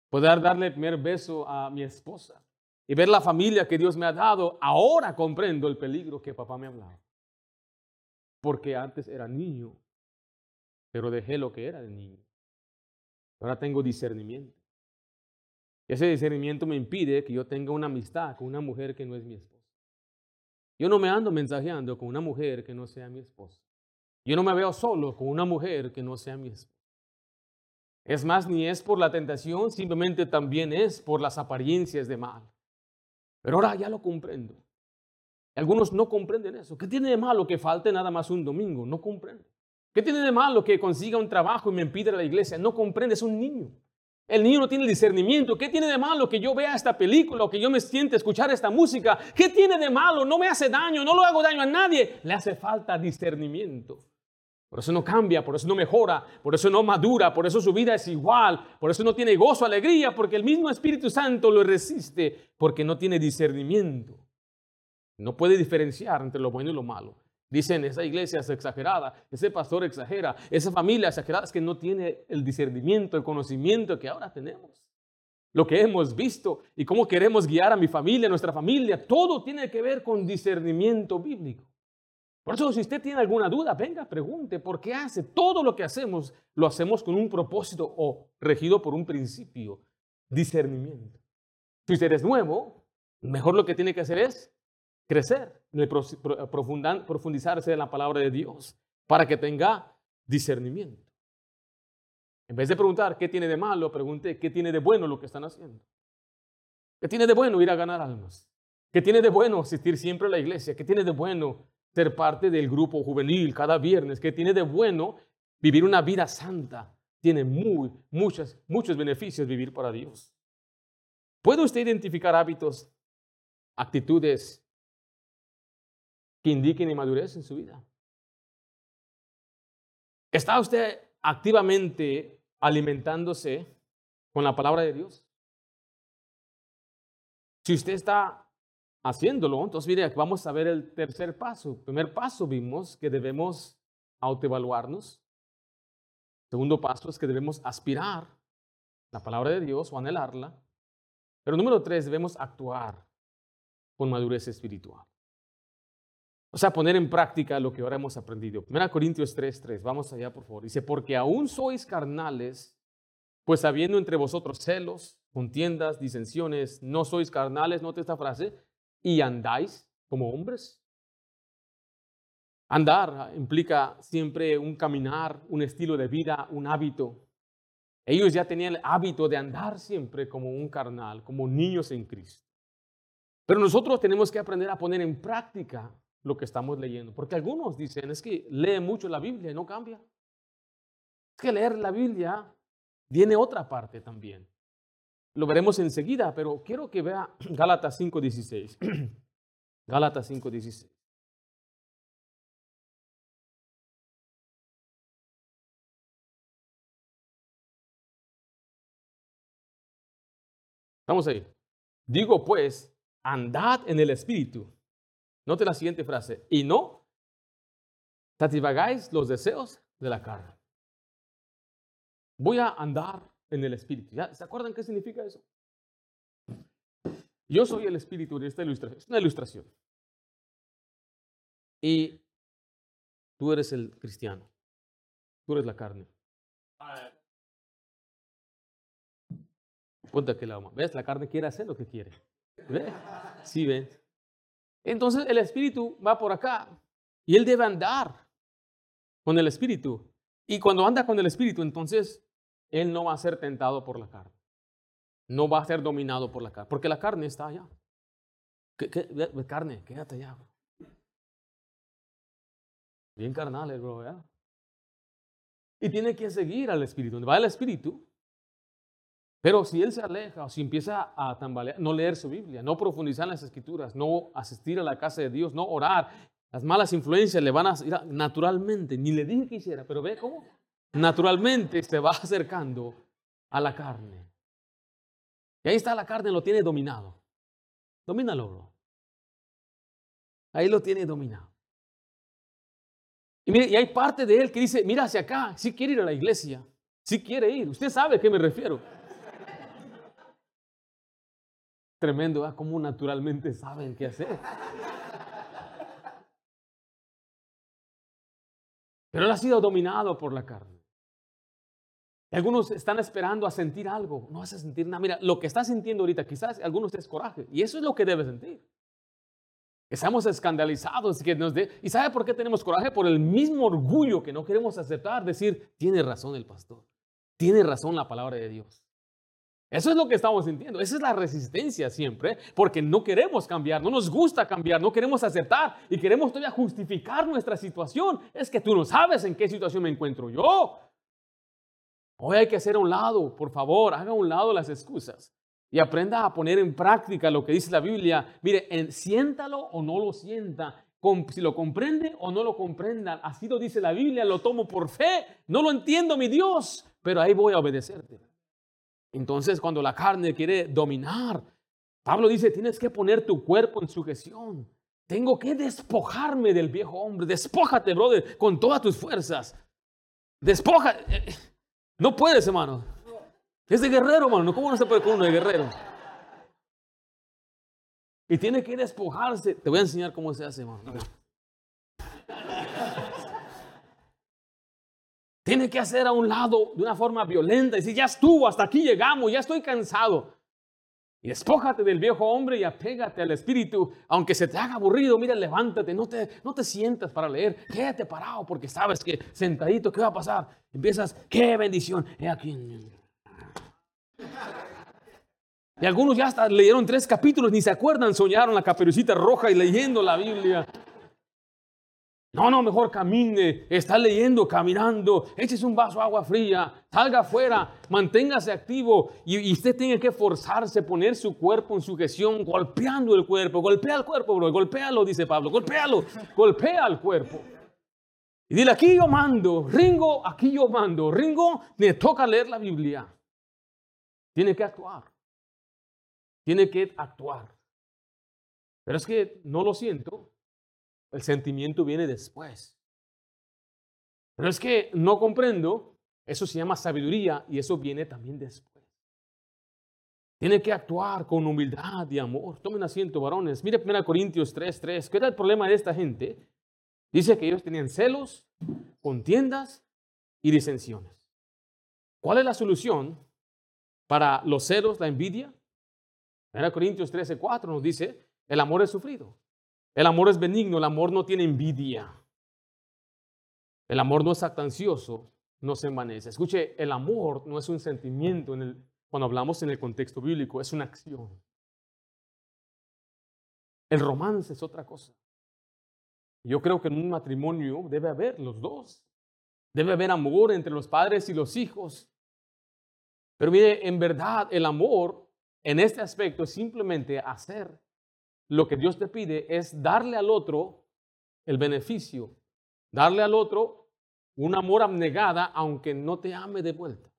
Poder darle el primer beso a mi esposa y ver la familia que Dios me ha dado. Ahora comprendo el peligro que papá me hablaba. Porque antes era niño, pero dejé lo que era de niño. Ahora tengo discernimiento. ese discernimiento me impide que yo tenga una amistad con una mujer que no es mi esposa. Yo no me ando mensajeando con una mujer que no sea mi esposa. Yo no me veo solo con una mujer que no sea mi esposa. Es más, ni es por la tentación, simplemente también es por las apariencias de mal. Pero ahora ya lo comprendo. Algunos no comprenden eso. ¿Qué tiene de malo que falte nada más un domingo? No comprenden. ¿Qué tiene de malo que consiga un trabajo y me impida la iglesia? No comprende, es un niño. El niño no tiene discernimiento. ¿Qué tiene de malo que yo vea esta película o que yo me siente escuchar esta música? ¿Qué tiene de malo? No me hace daño, no lo hago daño a nadie. Le hace falta discernimiento. Por eso no cambia, por eso no mejora, por eso no madura, por eso su vida es igual, por eso no tiene gozo, alegría, porque el mismo Espíritu Santo lo resiste, porque no tiene discernimiento. No puede diferenciar entre lo bueno y lo malo. Dicen, esa iglesia es exagerada, ese pastor exagera, esa familia exagerada es que no tiene el discernimiento, el conocimiento que ahora tenemos. Lo que hemos visto y cómo queremos guiar a mi familia, a nuestra familia, todo tiene que ver con discernimiento bíblico. Por eso, si usted tiene alguna duda, venga, pregunte, ¿por qué hace todo lo que hacemos? Lo hacemos con un propósito o regido por un principio, discernimiento. Si usted es nuevo, mejor lo que tiene que hacer es crecer, profundizarse en la palabra de Dios para que tenga discernimiento. En vez de preguntar qué tiene de malo, pregunte qué tiene de bueno lo que están haciendo. ¿Qué tiene de bueno ir a ganar almas? ¿Qué tiene de bueno asistir siempre a la iglesia? ¿Qué tiene de bueno ser parte del grupo juvenil cada viernes? ¿Qué tiene de bueno vivir una vida santa? Tiene muy, muchos, muchos beneficios vivir para Dios. ¿Puede usted identificar hábitos, actitudes que indiquen inmadurez en su vida. ¿Está usted activamente alimentándose con la palabra de Dios? Si usted está haciéndolo, entonces mire, vamos a ver el tercer paso. Primer paso vimos que debemos autoevaluarnos. segundo paso es que debemos aspirar la palabra de Dios o anhelarla. Pero número tres, debemos actuar con madurez espiritual. O sea, poner en práctica lo que ahora hemos aprendido. 1 Corintios 3, 3. Vamos allá, por favor. Dice, porque aún sois carnales, pues habiendo entre vosotros celos, contiendas, disensiones, no sois carnales, note esta frase, y andáis como hombres. Andar implica siempre un caminar, un estilo de vida, un hábito. Ellos ya tenían el hábito de andar siempre como un carnal, como niños en Cristo. Pero nosotros tenemos que aprender a poner en práctica lo que estamos leyendo, porque algunos dicen, es que lee mucho la Biblia y no cambia. Es que leer la Biblia tiene otra parte también. Lo veremos enseguida, pero quiero que vea Gálatas 5.16. Gálatas 5.16. Vamos ahí. Digo pues, andad en el Espíritu. Note la siguiente frase. Y no satisfagáis los deseos de la carne. Voy a andar en el Espíritu. ¿Ya? ¿Se acuerdan qué significa eso? Yo soy el Espíritu de esta ilustración. Es una ilustración. Y tú eres el cristiano. Tú eres la carne. Ponte que la ¿Ves? La carne quiere hacer lo que quiere. ¿Ves? Sí, ven. Entonces el espíritu va por acá y él debe andar con el espíritu. Y cuando anda con el espíritu, entonces él no va a ser tentado por la carne. No va a ser dominado por la carne, porque la carne está allá. ¿Qué, carne, quédate allá. Bien carnal, bro, ¿ya? Y tiene que seguir al espíritu. Va el espíritu, pero si él se aleja o si empieza a tambalear, no leer su Biblia, no profundizar en las escrituras, no asistir a la casa de Dios, no orar, las malas influencias le van a ir naturalmente, ni le dije que hiciera, pero ve cómo naturalmente se va acercando a la carne. Y ahí está la carne, lo tiene dominado. Domínalo, bro. Ahí lo tiene dominado. Y mire, y hay parte de él que dice, mira hacia acá, si quiere ir a la iglesia, si quiere ir. Usted sabe a qué me refiero. Tremendo. Cómo naturalmente saben qué hacer. Pero él ha sido dominado por la carne. Algunos están esperando a sentir algo, no vas a sentir nada. Mira, lo que está sintiendo ahorita, quizás algunos es coraje, y eso es lo que debe sentir. Estamos escandalizados que nos ¿Y sabe por qué tenemos coraje? Por el mismo orgullo que no queremos aceptar, decir, tiene razón el pastor, tiene razón la palabra de Dios. Eso es lo que estamos sintiendo. Esa es la resistencia siempre, porque no queremos cambiar, no nos gusta cambiar, no queremos aceptar y queremos todavía justificar nuestra situación. Es que tú no sabes en qué situación me encuentro yo. Hoy hay que hacer a un lado, por favor, haga a un lado las excusas y aprenda a poner en práctica lo que dice la Biblia. Mire, siéntalo o no lo sienta, si lo comprende o no lo comprenda. Así lo dice la Biblia, lo tomo por fe. No lo entiendo, mi Dios, pero ahí voy a obedecerte. Entonces, cuando la carne quiere dominar, Pablo dice, tienes que poner tu cuerpo en sujeción. Tengo que despojarme del viejo hombre. Despójate, brother, con todas tus fuerzas. Despoja. No puedes, hermano. Es de guerrero, hermano. ¿Cómo no se puede con uno de guerrero? Y tiene que despojarse. Te voy a enseñar cómo se hace, hermano. Tiene que hacer a un lado de una forma violenta. Y decir, ya estuvo, hasta aquí llegamos, ya estoy cansado. Y despójate del viejo hombre y apégate al espíritu. Aunque se te haga aburrido, mira, levántate, no te, no te sientas para leer. Quédate parado porque sabes que sentadito, ¿qué va a pasar? Empiezas, qué bendición. He aquí. Y algunos ya hasta leyeron tres capítulos, ni se acuerdan, soñaron la caperucita roja y leyendo la Biblia. No, no, mejor camine, está leyendo, caminando, échese un vaso de agua fría, salga afuera, manténgase activo y, usted tiene que forzarse, poner su cuerpo en sujeción, golpeando el cuerpo, golpea el cuerpo, bro, golpéalo, dice Pablo, golpéalo, golpea el cuerpo. Y dile, aquí yo mando, Ringo, aquí yo mando, Ringo, le toca leer la Biblia. Tiene que actuar, tiene que actuar. Pero es que no lo siento, el sentimiento viene después. Pero es que no comprendo, eso se llama sabiduría y eso viene también después. Tiene que actuar con humildad y amor. Tomen asiento, varones. Mire 1 Corintios 3, 3. ¿Qué era el problema de esta gente? Dice que ellos tenían celos, contiendas y disensiones. ¿Cuál es la solución para los celos, la envidia? 1 Corintios 13, 4 nos dice, el amor es sufrido. El amor es benigno, el amor no tiene envidia. El amor no es actancioso, no se envanece. Escuche, el amor no es un sentimiento cuando hablamos en el contexto bíblico, es una acción. El romance es otra cosa. Yo creo que en un matrimonio debe haber los dos. Debe haber amor entre los padres y los hijos. Pero mire, en verdad el amor en este aspecto es simplemente hacer lo que Dios te pide, es darle al otro el beneficio, darle al otro un amor abnegada aunque no te ame de vuelta.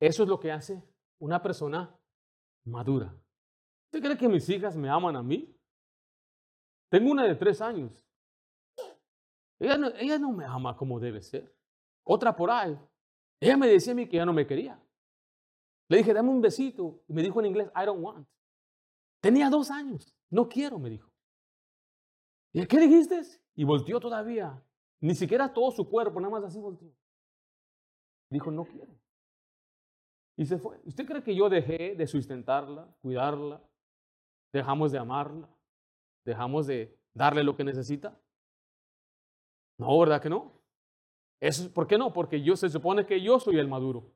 Eso es lo que hace una persona madura. ¿Usted cree que mis hijas me aman a mí? Tengo una de tres años. Ella no, ella no me ama como debe ser. Otra por ahí. Ella me decía a mí que ya no me quería. Le dije, dame un besito. Y me dijo en inglés, I don't want. Tenía dos años. No quiero, me dijo. ¿Y qué dijiste? Y volteó todavía. Ni siquiera todo su cuerpo, nada más así volteó. Dijo, no quiero. Y se fue. ¿Usted cree que yo dejé de sustentarla, cuidarla? ¿Dejamos de amarla? ¿Dejamos de darle lo que necesita? No, ¿verdad que no? Eso, ¿Por qué no? Porque yo se supone que yo soy el maduro.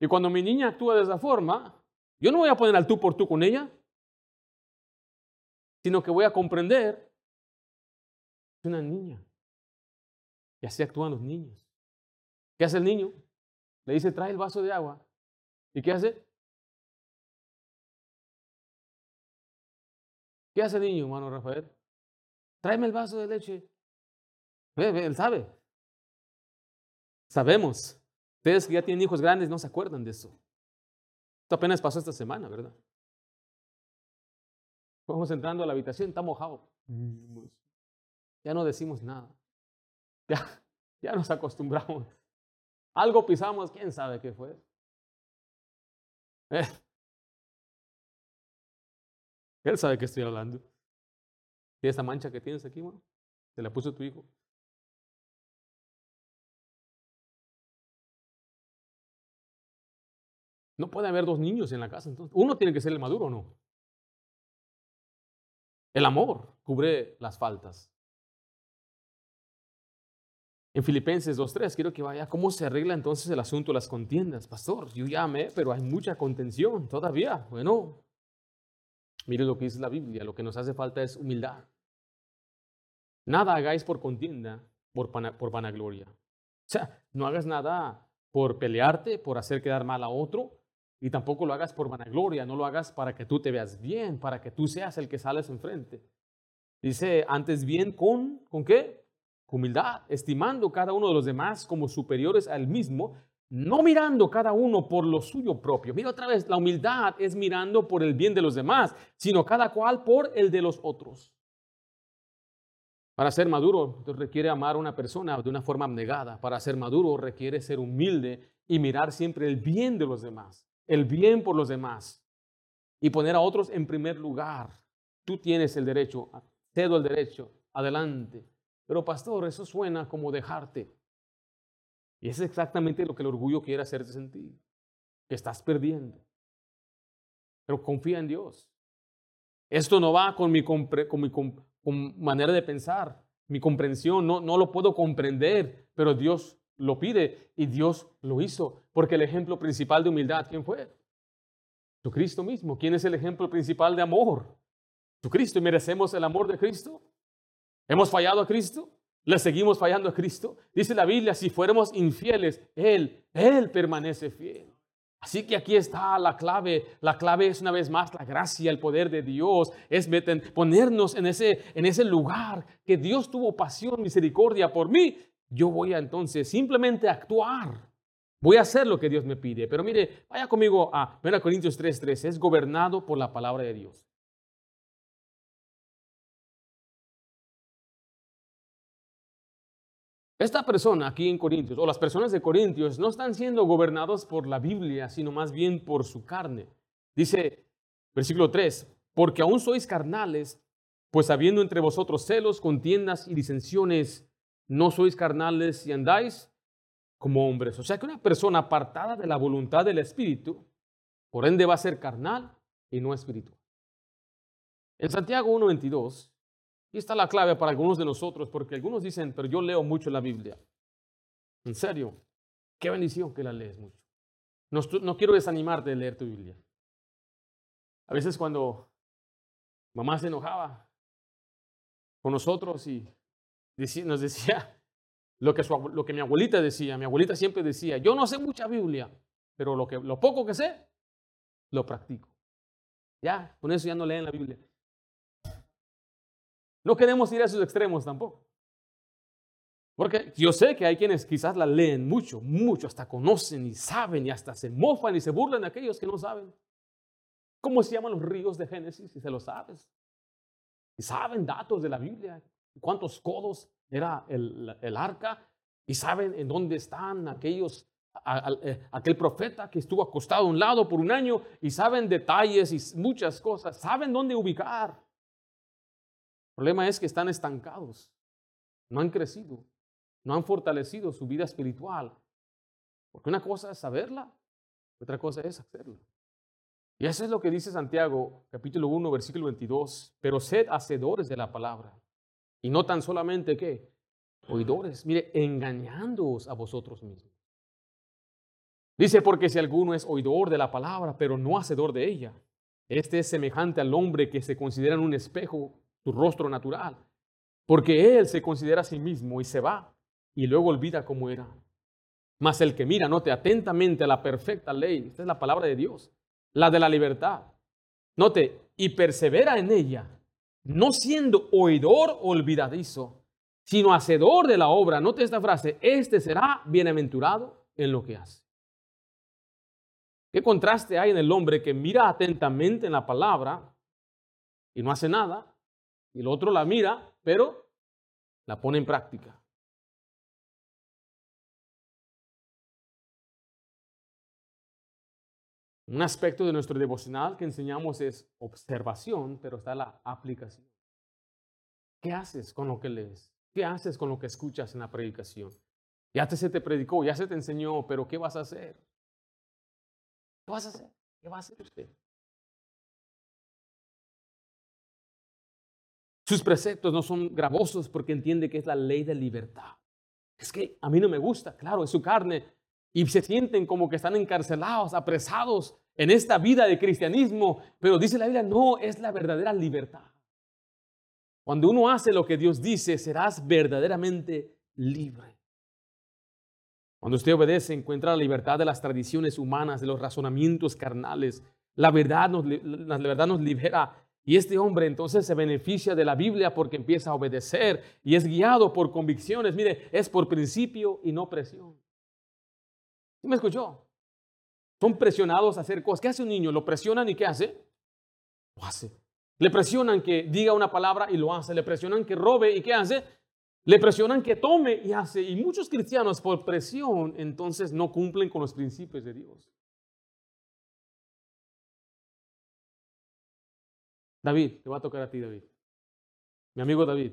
Y cuando mi niña actúa de esa forma, yo no voy a poner al tú por tú con ella, sino que voy a comprender. Es una niña. Y así actúan los niños. ¿Qué hace el niño? Le dice, trae el vaso de agua. ¿Y qué hace? ¿Qué hace el niño, hermano Rafael? Tráeme el vaso de leche. Ve, ve, él sabe. Sabemos. Ustedes que ya tienen hijos grandes no se acuerdan de eso. Esto apenas pasó esta semana, ¿verdad? Vamos entrando a la habitación, está mojado. Ya no decimos nada. Ya, ya nos acostumbramos. Algo pisamos, quién sabe qué fue. Eh. Él sabe que estoy hablando. ¿Y esa mancha que tienes aquí, bueno? ¿Te la puso tu hijo? No puede haber dos niños en la casa, entonces. Uno tiene que ser el maduro, ¿o no? El amor cubre las faltas. En Filipenses 2.3, quiero que vaya, ¿cómo se arregla entonces el asunto de las contiendas? Pastor, yo ya pero hay mucha contención todavía. Bueno, mire lo que dice la Biblia, lo que nos hace falta es humildad. Nada hagáis por contienda, por, por vanagloria. O sea, no hagas nada por pelearte, por hacer quedar mal a otro, y tampoco lo hagas por vanagloria, no lo hagas para que tú te veas bien, para que tú seas el que sales enfrente. Dice, antes bien con, ¿con qué? Humildad, estimando cada uno de los demás como superiores al mismo, no mirando cada uno por lo suyo propio. Mira otra vez, la humildad es mirando por el bien de los demás, sino cada cual por el de los otros. Para ser maduro requiere amar a una persona de una forma abnegada. Para ser maduro requiere ser humilde y mirar siempre el bien de los demás el bien por los demás y poner a otros en primer lugar. Tú tienes el derecho, cedo el derecho, adelante. Pero pastor, eso suena como dejarte. Y es exactamente lo que el orgullo quiere hacerte sentir, que estás perdiendo. Pero confía en Dios. Esto no va con mi, con mi manera de pensar, mi comprensión, no, no lo puedo comprender, pero Dios lo pide y Dios lo hizo. Porque el ejemplo principal de humildad, ¿quién fue? Cristo mismo. ¿Quién es el ejemplo principal de amor? Cristo. ¿Y merecemos el amor de Cristo? ¿Hemos fallado a Cristo? ¿Le seguimos fallando a Cristo? Dice la Biblia, si fuéramos infieles, Él, Él permanece fiel. Así que aquí está la clave. La clave es una vez más la gracia, el poder de Dios. Es ponernos en ese, en ese lugar que Dios tuvo pasión, misericordia por mí yo voy a entonces simplemente actuar. Voy a hacer lo que Dios me pide. Pero mire, vaya conmigo a 1 Corintios 3:3. Es gobernado por la palabra de Dios. Esta persona aquí en Corintios, o las personas de Corintios, no están siendo gobernados por la Biblia, sino más bien por su carne. Dice, versículo 3, porque aún sois carnales, pues habiendo entre vosotros celos, contiendas y disensiones, no sois carnales y andáis como hombres. O sea que una persona apartada de la voluntad del Espíritu, por ende va a ser carnal y no espiritual. En Santiago 1.22 Y está la clave para algunos de nosotros, porque algunos dicen, pero yo leo mucho la Biblia. En serio, qué bendición que la lees mucho. No, no quiero desanimarte de leer tu Biblia. A veces cuando mamá se enojaba con nosotros y nos decía lo que, lo que mi abuelita decía. Mi abuelita siempre decía, yo no sé mucha Biblia, pero lo, que, lo poco que sé, lo practico. Ya, con eso ya no leen la Biblia. No queremos ir a esos extremos tampoco. Porque yo sé que hay quienes quizás la leen mucho, mucho, hasta conocen y saben y hasta se mofan y se burlan de aquellos que no saben. ¿Cómo se llaman los ríos de Génesis? Si se lo sabes. Y saben datos de la Biblia. ¿Cuántos codos era el, el arca? Y saben en dónde están aquellos, eh, aquel profeta que estuvo acostado a un lado por un año. Y saben detalles y muchas cosas. Saben dónde ubicar. El problema es que están estancados. No han crecido. No han fortalecido su vida espiritual. Porque una cosa es saberla, otra cosa es hacerla. Y eso es lo que dice Santiago, capítulo 1, versículo 22. Pero sed hacedores de la palabra. Y no tan solamente que oidores. Mire, engañándoos a vosotros mismos. Dice, porque si alguno es oidor de la palabra, pero no hacedor de ella, este es semejante al hombre que se considera en un espejo su rostro natural. Porque él se considera a sí mismo y se va y luego olvida cómo era. Mas el que mira, note atentamente a la perfecta ley, esta es la palabra de Dios, la de la libertad. Note, y persevera en ella, no siendo oidor olvidadizo, sino hacedor de la obra. Note esta frase, este será bienaventurado en lo que hace. ¿Qué contraste hay en el hombre que mira atentamente en la palabra y no hace nada? Y el otro la mira, pero la pone en práctica. Un aspecto de nuestro devocional que enseñamos es observación, pero está la aplicación. ¿Qué haces con lo que lees? ¿Qué haces con lo que escuchas en la predicación? Ya te se te predicó, ya se te enseñó, pero ¿qué vas a hacer? ¿Qué vas a hacer? ¿Qué va a hacer usted? Sus preceptos no son gravosos porque entiende que es la ley de libertad. Es que a mí no me gusta, claro, es su carne, y se sienten como que están encarcelados, apresados en esta vida de cristianismo. Pero dice la Biblia, no, es la verdadera libertad. Cuando uno hace lo que Dios dice, serás verdaderamente libre. Cuando usted obedece, encuentra la libertad de las tradiciones humanas, de los razonamientos carnales. La verdad nos, la verdad nos libera. Y este hombre entonces se beneficia de la Biblia porque empieza a obedecer y es guiado por convicciones. Mire, es por principio y no presión me escuchó? Son presionados a hacer cosas. ¿Qué hace un niño? Lo presionan y ¿qué hace? Lo hace. Le presionan que diga una palabra y lo hace. Le presionan que robe y ¿qué hace? Le presionan que tome y hace. Y muchos cristianos por presión entonces no cumplen con los principios de Dios. David, te va a tocar a ti, David. Mi amigo David.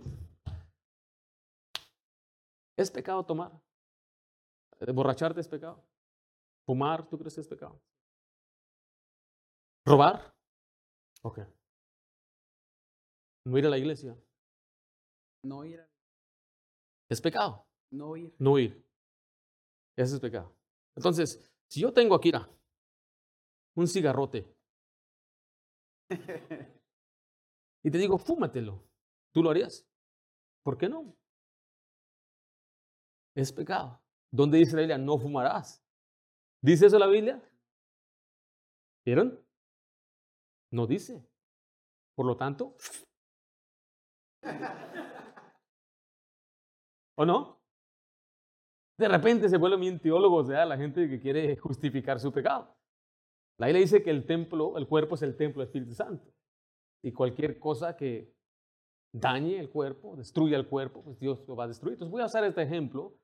¿Es pecado tomar? ¿Borracharte es pecado? ¿Fumar, tú crees que es pecado? ¿Robar? Ok. ¿No ir a la iglesia? No ir. ¿Es pecado? No ir. No ir. Ese es pecado. Entonces, si yo tengo aquí un cigarrote y te digo, fúmatelo, ¿tú lo harías? ¿Por qué no? Es pecado. ¿Dónde dice la Biblia? No fumarás. ¿Dice eso la Biblia? ¿Vieron? No dice. Por lo tanto, ¿o no? De repente se vuelven bien teólogos, sea, la gente que quiere justificar su pecado. La Biblia dice que el templo, el cuerpo es el templo del Espíritu Santo. Y cualquier cosa que dañe el cuerpo, destruya el cuerpo, pues Dios lo va a destruir. Entonces voy a usar este ejemplo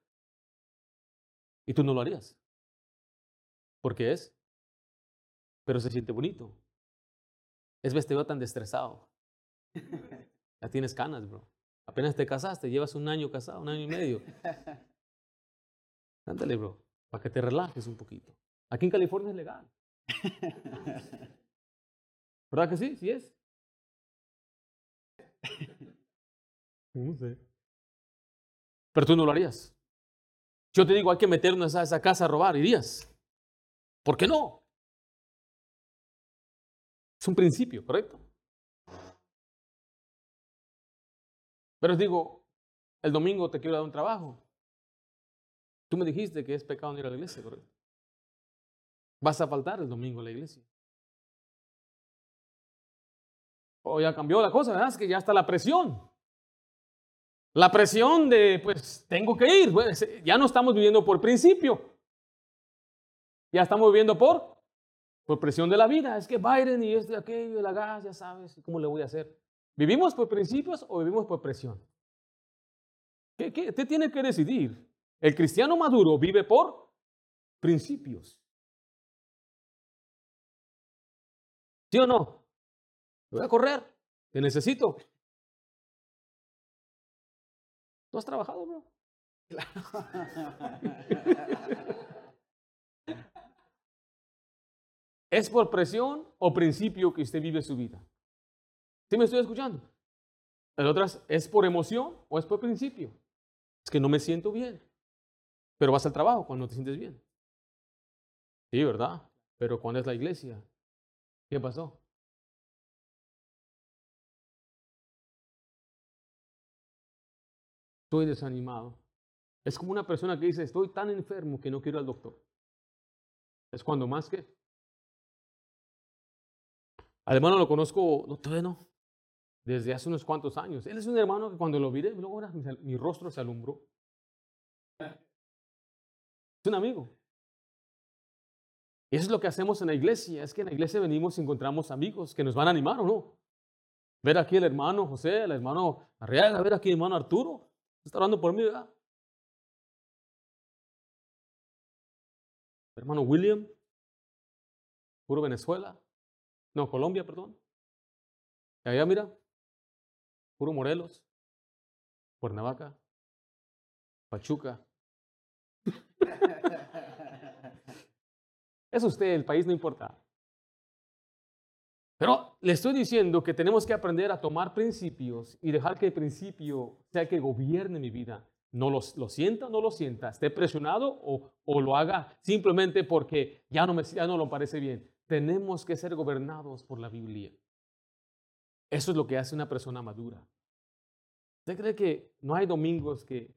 y tú no lo harías. ¿Por qué es? Pero se siente bonito. Es vestido tan destresado. Ya tienes canas, bro. Apenas te casaste, llevas un año casado, un año y medio. Ándale, bro, para que te relajes un poquito. Aquí en California es legal. ¿Verdad que sí? Sí es. No sé. Pero tú no lo harías. Yo te digo, hay que meternos a esa casa a robar, ¿irías? ¿Por qué no? Es un principio, ¿correcto? Pero digo, el domingo te quiero dar un trabajo. Tú me dijiste que es pecado no ir a la iglesia, ¿correcto? Vas a faltar el domingo a la iglesia. O ya cambió la cosa, ¿verdad? Es que ya está la presión. La presión de, pues, tengo que ir. ya no estamos viviendo por principio. Ya estamos viviendo por, por presión de la vida. Es que Biden y este, aquello, la gas, ya sabes, ¿cómo le voy a hacer? ¿Vivimos por principios o vivimos por presión? ¿Qué, qué? Tiene que decidir. El cristiano maduro vive por principios. ¿Sí o no? Voy a correr. Te necesito. ¿Tú has trabajado, bro? ¿Es por presión o principio que usted vive su vida? ¿Sí me estoy escuchando? En otras, ¿es por emoción o es por principio? Es que no me siento bien. Pero vas al trabajo cuando te sientes bien. Sí, ¿verdad? Pero cuando es la iglesia, ¿qué pasó? Estoy desanimado. Es como una persona que dice, estoy tan enfermo que no quiero al doctor. Es cuando más que... Al hermano lo conozco, no, todavía no, desde hace unos cuantos años. Él es un hermano que cuando lo vi, luego mi rostro se alumbró. Es un amigo. Y eso es lo que hacemos en la iglesia. Es que en la iglesia venimos y encontramos amigos que nos van a animar o no. Ver aquí el hermano José, el hermano Arriaga, ver aquí el hermano Arturo. Está orando por mí, ¿verdad? Hermano William, puro Venezuela. No, Colombia, perdón. Allá, mira, puro Morelos, Cuernavaca, Pachuca. es usted, el país no importa. Pero le estoy diciendo que tenemos que aprender a tomar principios y dejar que el principio sea que gobierne mi vida. No lo, sienta o no lo sienta, esté presionado o, o, lo haga simplemente porque ya no, me, ya no lo parece bien. Tenemos que ser gobernados por la Biblia. Eso es lo que hace una persona madura. ¿Usted cree que no hay domingos que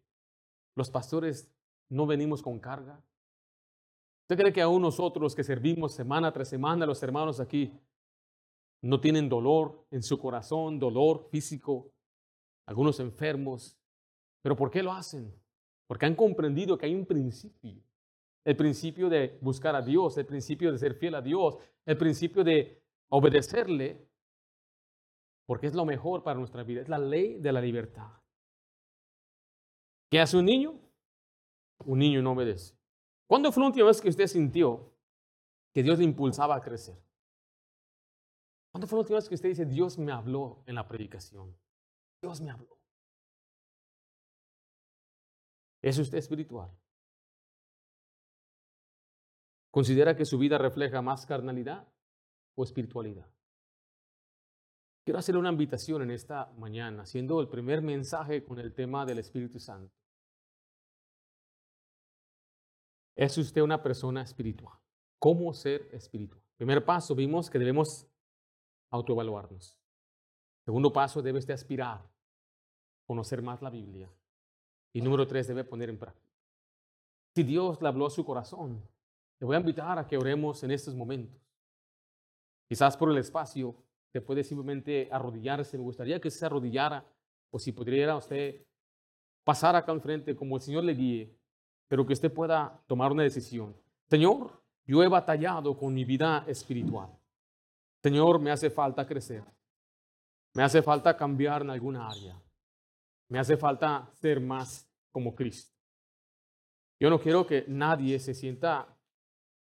los pastores no venimos con carga? ¿Usted cree que aún nosotros que servimos semana tras semana, los hermanos aquí, no tienen dolor en su corazón, dolor físico, algunos enfermos. ¿Pero por qué lo hacen? Porque han comprendido que hay un principio. El principio de buscar a Dios, el principio de ser fiel a Dios, el principio de obedecerle, porque es lo mejor para nuestra vida, es la ley de la libertad. ¿Qué hace un niño? Un niño no obedece. ¿Cuándo fue la última vez que usted sintió que Dios le impulsaba a crecer? ¿Cuándo fue la última vez que usted dice, Dios me habló en la predicación? Dios me habló. ¿Es usted espiritual? ¿Considera que su vida refleja más carnalidad o espiritualidad? Quiero hacerle una invitación en esta mañana, haciendo el primer mensaje con el tema del Espíritu Santo. ¿Es usted una persona espiritual? ¿Cómo ser espiritual? Primer paso, vimos que debemos autoevaluarnos. Segundo paso, debes de aspirar, conocer más la Biblia. Y número tres, debe poner en práctica. Si Dios le habló a su corazón, te voy a invitar a que oremos en estos momentos. Quizás por el espacio te puede simplemente arrodillarse. Me gustaría que se arrodillara o si pudiera usted pasar acá enfrente como el Señor le guíe, pero que usted pueda tomar una decisión. Señor, yo he batallado con mi vida espiritual. Señor, me hace falta crecer. Me hace falta cambiar en alguna área. Me hace falta ser más como Cristo. Yo no quiero que nadie se sienta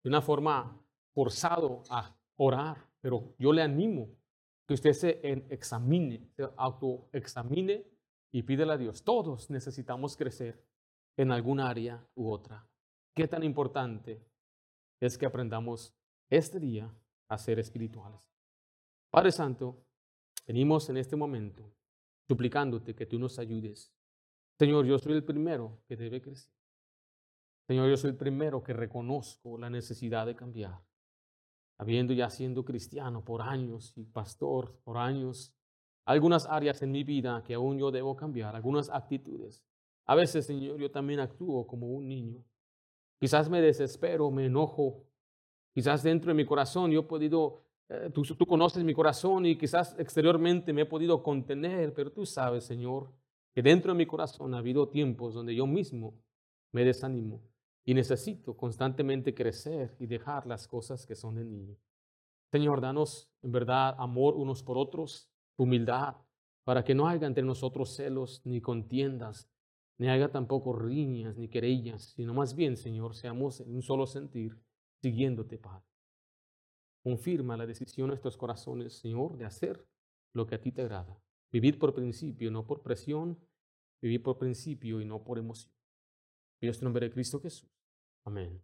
de una forma forzado a orar, pero yo le animo que usted se examine, se autoexamine y pídele a Dios. Todos necesitamos crecer en alguna área u otra. ¿Qué tan importante es que aprendamos este día a ser espirituales. Padre Santo, venimos en este momento suplicándote que tú nos ayudes. Señor, yo soy el primero que debe crecer. Señor, yo soy el primero que reconozco la necesidad de cambiar. Habiendo ya siendo cristiano por años y pastor por años, algunas áreas en mi vida que aún yo debo cambiar, algunas actitudes. A veces, Señor, yo también actúo como un niño. Quizás me desespero, me enojo. Quizás dentro de mi corazón yo he podido, eh, tú, tú conoces mi corazón y quizás exteriormente me he podido contener, pero tú sabes, Señor, que dentro de mi corazón ha habido tiempos donde yo mismo me desanimo y necesito constantemente crecer y dejar las cosas que son de niño. Señor, danos en verdad amor unos por otros, humildad, para que no haya entre nosotros celos ni contiendas, ni haya tampoco riñas ni querellas, sino más bien, Señor, seamos en un solo sentir, siguiéndote, Padre. Confirma la decisión de nuestros corazones, Señor, de hacer lo que a ti te agrada. Vivir por principio, no por presión, vivir por principio y no por emoción. En nombre de Cristo Jesús. 아멘.